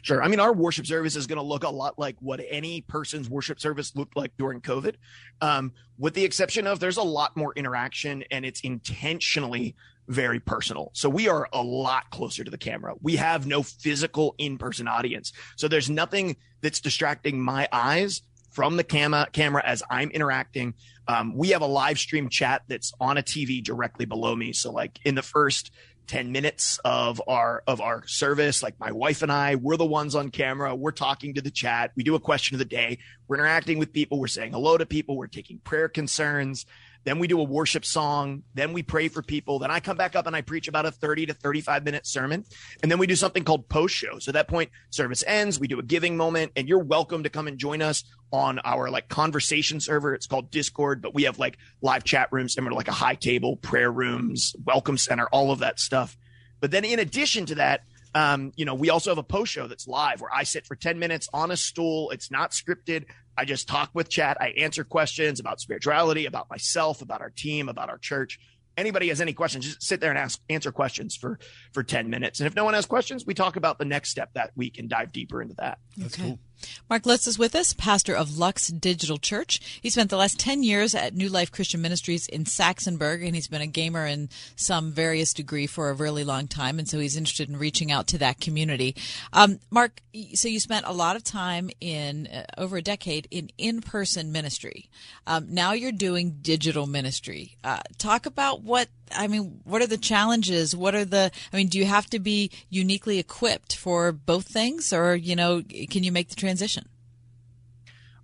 Sure. I mean, our worship service is going to look a lot like what any person's worship service looked like during COVID, um, with the exception of there's a lot more interaction and it's intentionally very personal. So we are a lot closer to the camera. We have no physical in person audience. So there's nothing that's distracting my eyes from the camera camera as I'm interacting. Um, we have a live stream chat that's on a TV directly below me. So like in the first 10 minutes of our of our service like my wife and i we're the ones on camera we're talking to the chat we do a question of the day we're interacting with people we're saying hello to people we're taking prayer concerns then we do a worship song. Then we pray for people. Then i come back up and i preach about a 30 to 35 minute sermon. And then we do something called post show. So at that point service ends. We do a giving moment and you're welcome to come and join us on our like conversation server. It's called discord but we have like live chat rooms similar to like a high table prayer rooms welcome center all of that stuff. But then in addition to that um, you know, we also have a post show that's live where I sit for 10 minutes on a stool. It's not scripted. I just talk with chat. I answer questions about spirituality, about myself, about our team, about our church. Anybody has any questions, just sit there and ask, answer questions for for 10 minutes. And if no one has questions, we talk about the next step that week and dive deeper into that. That's Okay. cool. Mark Lutz is with us, pastor of Lux Digital Church. He spent the last 10 years at New Life Christian Ministries in Saxonburg, and he's been a gamer in some various degree for a really long time, and so he's interested in reaching out to that community. Um, Mark, so you spent a lot of time in, uh, over a decade, in in-person ministry. Um, now you're doing digital ministry. Uh, talk about what I mean, what are the challenges? What are the, I mean, do you have to be uniquely equipped for both things or, you know, can you make the transition?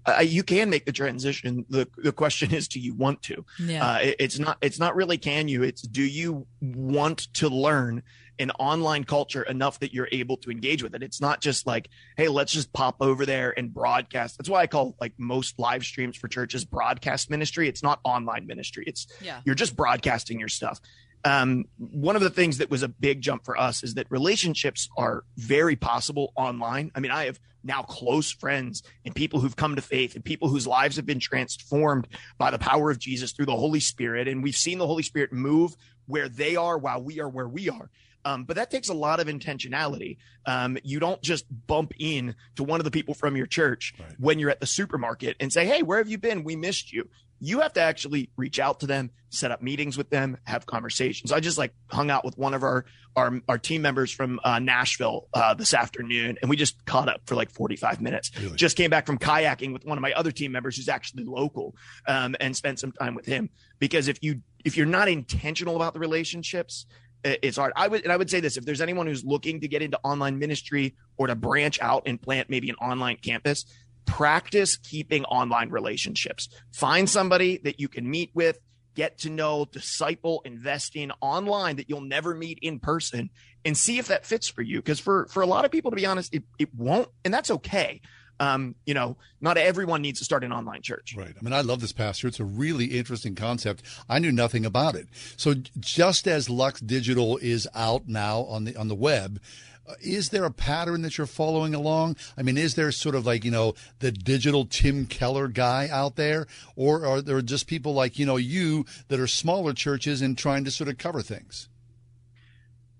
uh, you can make the transition. the The question is, do you want to? Yeah. Uh, it- it's not. It's not really can you. It's do you want to learn an online culture enough that you're able to engage with it. It's not just like, hey, let's just pop over there and broadcast. That's why I call like most live streams for churches broadcast ministry. It's not online ministry. It's Yeah. you're just broadcasting your stuff. Um, one of the things that was a big jump for us is that relationships are very possible online. I mean, I have now close friends and people who've come to faith and people whose lives have been transformed by the power of Jesus through the Holy Spirit. And we've seen the Holy Spirit move where they are while we are where we are. Um, but that takes a lot of intentionality. Um, you don't just bump in to one of the people from your church right. when you're at the supermarket and say, Hey, where have you been? We missed you. You have to actually reach out to them, set up meetings with them, have conversations. I just like hung out with one of our our, our team members from uh, Nashville uh, this afternoon, and we just caught up for like 45 minutes. Really? Just came back from kayaking with one of my other team members who's actually local, um, and spent some time with him. Because if you if you're not intentional about the relationships, it's hard. I would and I would say this: if there's anyone who's looking to get into online ministry or to branch out and plant maybe an online campus, practice keeping online relationships. Find somebody that you can meet with, get to know, disciple, invest in online that you'll never meet in person, and see if that fits for you. Because for for a lot of people, to be honest, it, it won't, and that's okay um, you know, not everyone needs to start an online church. Right. I mean, I love this, Pastor. It's a really interesting concept. I knew nothing about it. So, just as Lux Digital is out now on the on the web, uh, is there a pattern that you're following along? I mean, is there sort of like, you know, the digital Tim Keller guy out there? Or are there just people like, you know, you that are smaller churches and trying to sort of cover things?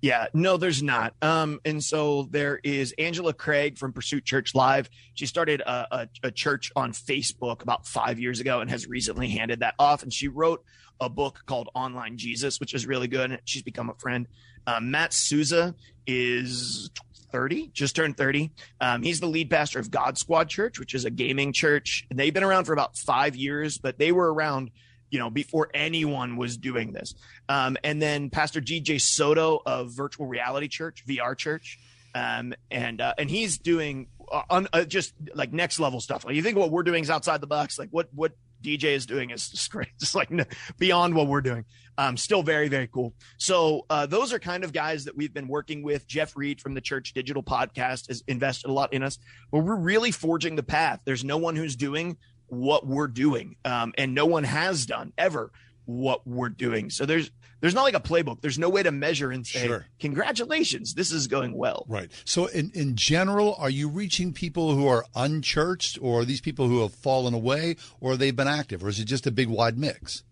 Yeah, no, there's not. Um, and so there is Angela Craig from Pursuit Church Live. She started a, a, a, church on Facebook about five years ago and has recently handed that off. And she wrote a book called Online Jesus, which is really good. And she's become a friend. Um, Matt Souza is 30, just turned 30. Um, he's the lead pastor of God Squad Church, which is a gaming church. And they've been around for about five years, but they were around – you know, before anyone was doing this. Um, and then Pastor DJ Soto of Virtual Reality Church, VR Church, um, and uh, and he's doing uh, un, uh, just like next level stuff. Like you think what we're doing is outside the box. Like what what DJ is doing is just great. Just like beyond what we're doing. Um, still very very cool. So uh, those are kind of guys that we've been working with. Jeff Reed from the Church Digital Podcast has invested a lot in us, but we're really forging the path. There's no one who's doing what we're doing, um, and no one has done ever what we're doing. So there's there's not like a playbook. There's no way to measure and say, sure. "Congratulations, this is going well." Right. So in in general, are you reaching people who are unchurched, or are these people who have fallen away, or they've been active, or is it just a big wide mix?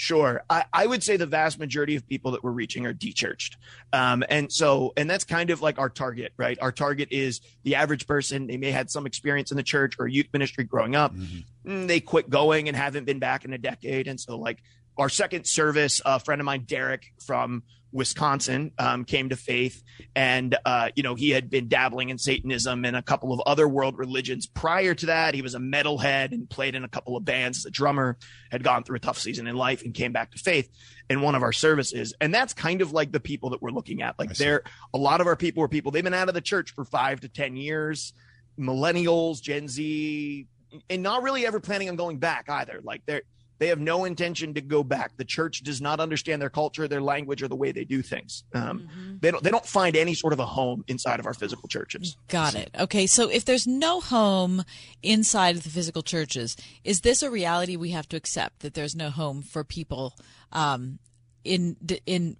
Sure. I, I, would say the vast majority of people that we're reaching are dechurched. Um, and so, and that's kind of like our target, right? Our target is the average person. They may have had some experience in the church or youth ministry growing up. Mm-hmm. Mm, they quit going and haven't been back in a decade. And so, like, our second service, a friend of mine, Derek from Wisconsin, um, came to faith, and uh, you know he had been dabbling in Satanism and a couple of other world religions. Prior to that, he was a metalhead and played in a couple of bands as a drummer. Had gone through a tough season in life and came back to faith in one of our services. And that's kind of like the people that we're looking at. Like there, a lot of our people are people they've been out of the church for five to ten years, millennials, Gen Z, and not really ever planning on going back either. Like they're they have no intention to go back. The church does not understand their culture, their language, or the way they do things. Um, mm-hmm. They don't. They don't find any sort of a home inside of our physical churches. Got it. Okay, so if there's no home inside of the physical churches, is this a reality we have to accept that there's no home for people um, in in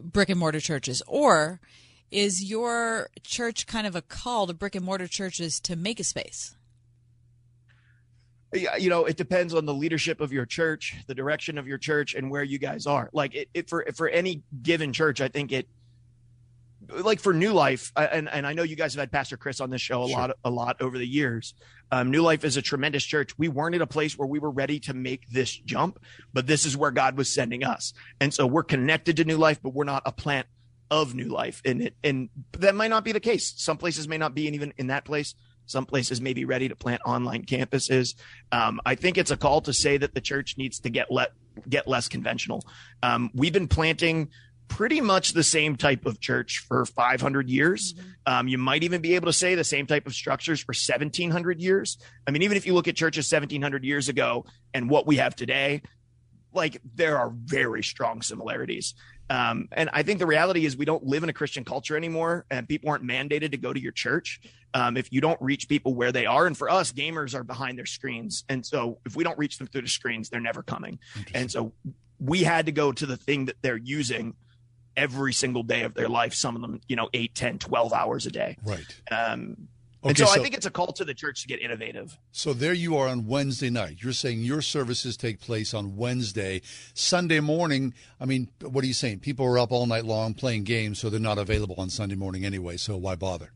brick and mortar churches, or is your church kind of a call to brick and mortar churches to make a space? You know, it depends on the leadership of your church, the direction of your church, and where you guys are. Like it, it for for any given church, I think it like for New Life, and and I know you guys have had Pastor Chris on this show a sure. lot a lot over the years. Um, New Life is a tremendous church. We weren't at a place where we were ready to make this jump, but this is where God was sending us, and so we're connected to New Life, but we're not a plant of New Life, and it and that might not be the case. Some places may not be, and even in that place, some places may be ready to plant online campuses. Um, I think it's a call to say that the church needs to get let get less conventional. Um, we've been planting pretty much the same type of church for 500 years. Mm-hmm. Um, you might even be able to say the same type of structures for 1700 years. I mean, even if you look at churches 1700 years ago and what we have today, like there are very strong similarities. Um, and I think the reality is we don't live in a Christian culture anymore, and people aren't mandated to go to your church. Um, if you don't reach people where they are, and for us, gamers are behind their screens, and so if we don't reach them through the screens, they're never coming. And so we had to go to the thing that they're using every single day of their life. Some of them, you know, 8, 10, 12 hours a day. Right. Um, and Okay, so, I think it's a call to the church to get innovative. So there you are on Wednesday night. You're saying your services take place on Wednesday. Sunday morning, I mean, what are you saying? People are up all night long playing games, so they're not available on Sunday morning anyway, so why bother?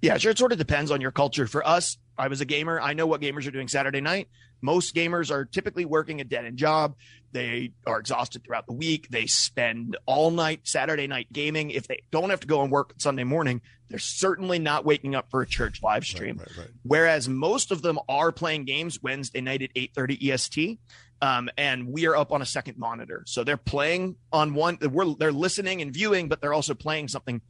Yeah, sure. It sort of depends on your culture. For us, I was a gamer. I know what gamers are doing Saturday night. Most gamers are typically working a dead end job. They are exhausted throughout the week. They spend all night Saturday night gaming. If they don't have to go and work Sunday morning, they're certainly not waking up for a church live stream. Whereas most of them are playing games Wednesday night at 8:30 EST. Um, and we are up on a second monitor. So they're playing on one, we're, they're listening and viewing, but they're also playing something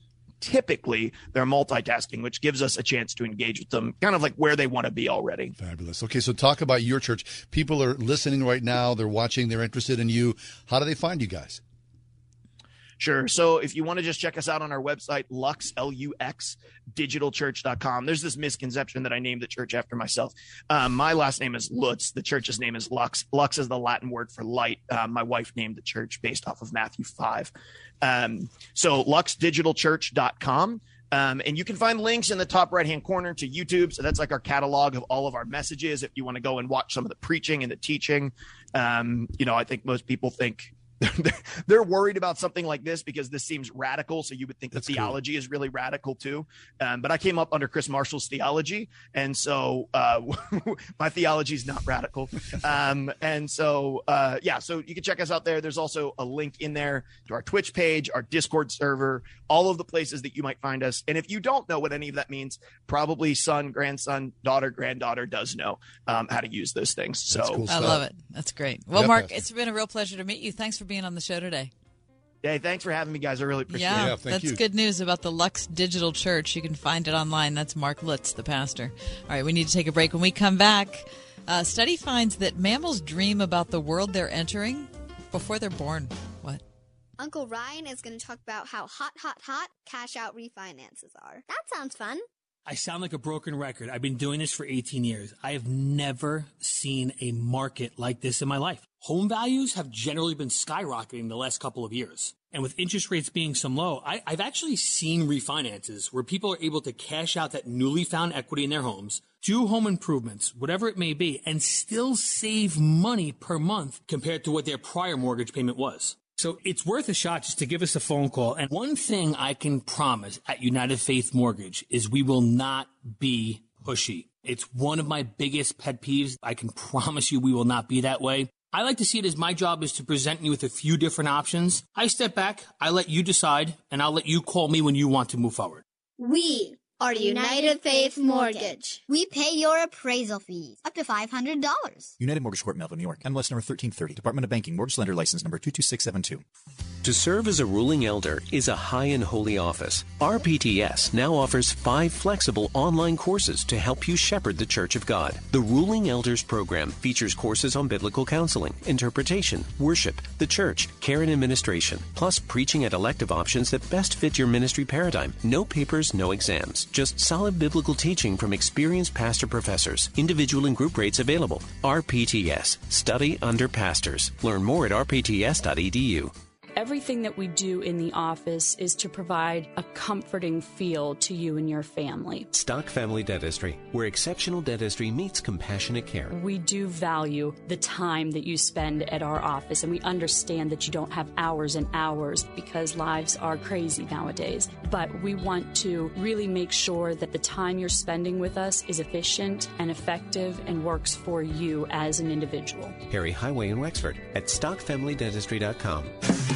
typically they're multitasking, which gives us a chance to engage with them kind of like where they want to be already. Fabulous. Okay, so talk about your church. People are listening right now, they're watching, they're interested in you. How do they find you guys? Sure. So if you want to just check us out on our website, Lux, L U X, digitalchurch.com, there's this misconception that I named the church after myself. Um, my last name is Lutz. The church's name is Lux. Lux is the Latin word for light. Uh, my wife named the church based off of Matthew 5. Um, so luxdigitalchurch.com. Um, and you can find links in the top right hand corner to YouTube. So that's like our catalog of all of our messages. If you want to go and watch some of the preaching and the teaching, um, you know, I think most people think they're worried about something like this because this seems radical. So you would think the theology is really radical too. Um, but I came up under Chris Marshall's theology. And so uh, my theology is not radical. Um, and so, uh, yeah, so you can check us out there. There's also a link in there to our Twitch page, our Discord server, all of the places that you might find us. And if you don't know what any of that means, probably son, grandson, daughter, granddaughter does know um, how to use those things. So I love it. That's great. Well, Yep. Mark, it's been a real pleasure to meet you. Thanks for being on the show today. Hey, thanks for having me, guys. I really appreciate Yeah, it. Yeah, that's good news about the Lux Digital Church. You can find it online. That's Mark Lutz, the pastor. All right, we need to take a break. When we come back, a study finds that mammals dream about the world they're entering before they're born. What? Uncle Ryan is going to talk about how hot, hot, hot cash out refinances are. That sounds fun. I sound like a broken record. I've been doing this for 18 years. I have never seen a market like this in my life. Home values have generally been skyrocketing the last couple of years. And with interest rates being some low, I, I've actually seen refinances where people are able to cash out that newly found equity in their homes, do home improvements, whatever it may be, and still save money per month compared to what their prior mortgage payment was. So it's worth a shot just to give us a phone call. And one thing I can promise at United Faith Mortgage is we will not be pushy. It's one of my biggest pet peeves. I can promise you we will not be that way. I like to see it as my job is to present you with a few different options. I step back, I let you decide, and I'll let you call me when you want to move forward. We are United Faith Mortgage. We pay your appraisal fees up to $500. United Mortgage Corp, Melville, New York. MLS number 1330. Department of Banking. Mortgage Lender License number 22672. To serve as a ruling elder is a high and holy office. RPTS now offers five flexible online courses to help you shepherd the Church of God. The Ruling Elders program features courses on biblical counseling, interpretation, worship, the church, care and administration, plus preaching and elective options that best fit your ministry paradigm. No papers, no exams, just solid biblical teaching from experienced pastor professors. Individual and group rates available. RPTS. Study under pastors. Learn more at rpts.edu. Everything that we do in the office is to provide a comforting feel to you and your family. Stock Family Dentistry, where exceptional dentistry meets compassionate care. We do value the time that you spend at our office, and we understand that you don't have hours and hours because lives are crazy nowadays. But we want to really make sure that the time you're spending with us is efficient and effective and works for you as an individual. Perry Highway in Wexford at stockfamilydentistry.com.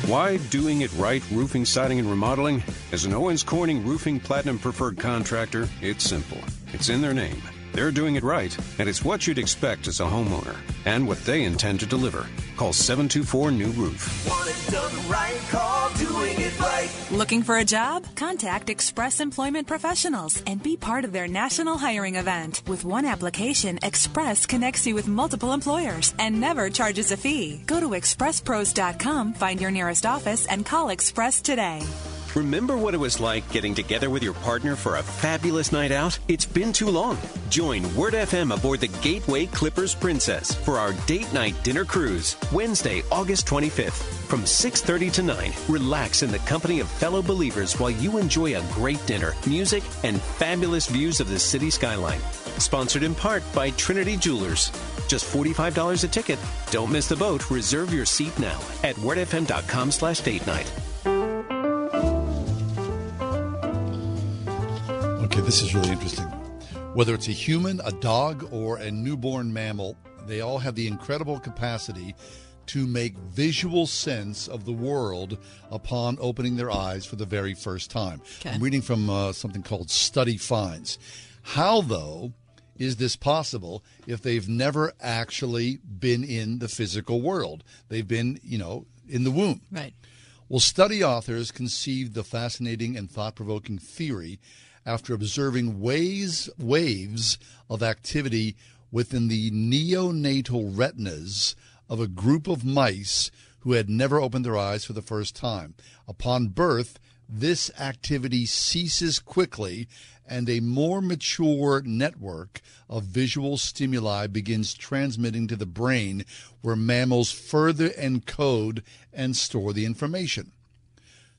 Why doing it right roofing, siding, and remodeling? As an Owens Corning Roofing Platinum Preferred Contractor, it's simple. It's in their name. They're doing it right, and it's what you'd expect as a homeowner, and what they intend to deliver. Call 724 New Roof. Looking for a job? Contact Express Employment Professionals and be part of their national hiring event. With one application, Express connects you with multiple employers and never charges a fee. Go to expresspros.com, find your nearest office, and call Express today. Remember what it was like getting together with your partner for a fabulous night out? It's been too long. Join Word FM aboard the Gateway Clippers Princess for our date night dinner cruise, Wednesday, August 25th. From 6:30 to 9, relax in the company of fellow believers while you enjoy a great dinner, music, and fabulous views of the city skyline. Sponsored in part by Trinity Jewelers. Just $45 a ticket. Don't miss the boat. Reserve your seat now at wordfm.com slash date night. This is really interesting. Whether it's a human, a dog, or a newborn mammal, they all have the incredible capacity to make visual sense of the world upon opening their eyes for the very first time. Okay. I'm reading from uh, something called Study Finds. How, though, is this possible if they've never actually been in the physical world? They've been, you know, in the womb. Right. Well, study authors conceived the fascinating and thought provoking theory after observing waves, waves of activity within the neonatal retinas of a group of mice who had never opened their eyes for the first time. Upon birth, this activity ceases quickly and a more mature network of visual stimuli begins transmitting to the brain where mammals further encode and store the information.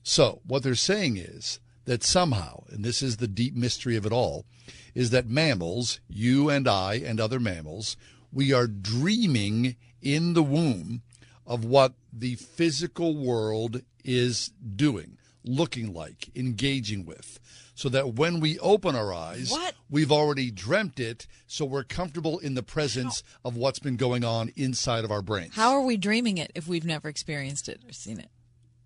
So, what they're saying is that somehow, and this is the deep mystery of it all, is that mammals, you and I and other mammals, we are dreaming in the womb of what the physical world is doing, looking like, engaging with. So that when we open our eyes, What? we've already dreamt it, so we're comfortable in the presence of what's been going on inside of our brains. How are we dreaming it if we've never experienced it or seen it?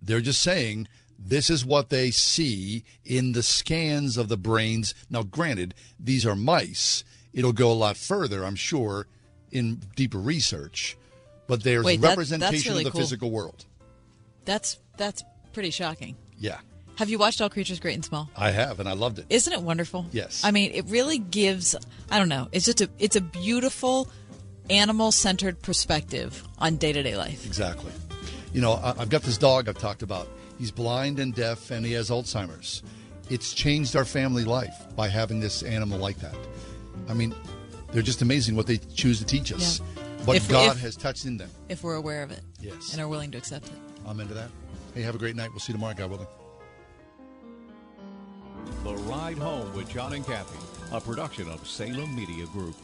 They're just saying this is what they see in the scans of the brains. Now, granted, these are mice. It'll go a lot further, I'm sure, in deeper research. But there's Wait, that- representation really of the cool. physical world. That's that's pretty shocking. Yeah, Have you watched All Creatures Great and Small? I have, and I loved it. Isn't it wonderful? Yes. I mean, it really gives I don't know, it's just a it's a beautiful animal centered perspective on day to day life. Exactly. You know, I- I've got this dog I've talked about. He's blind and deaf, and he has Alzheimer's. It's changed our family life by having this animal like that. I mean, they're just amazing what they choose to teach us. Yeah. What If- God if- has touched in them. If we're aware of it. Yes. And are willing to accept it. I'm into that. Hey, have a great night. We'll see you tomorrow, God willing. The Ride Home with John and Kathy, a production of Salem Media Group.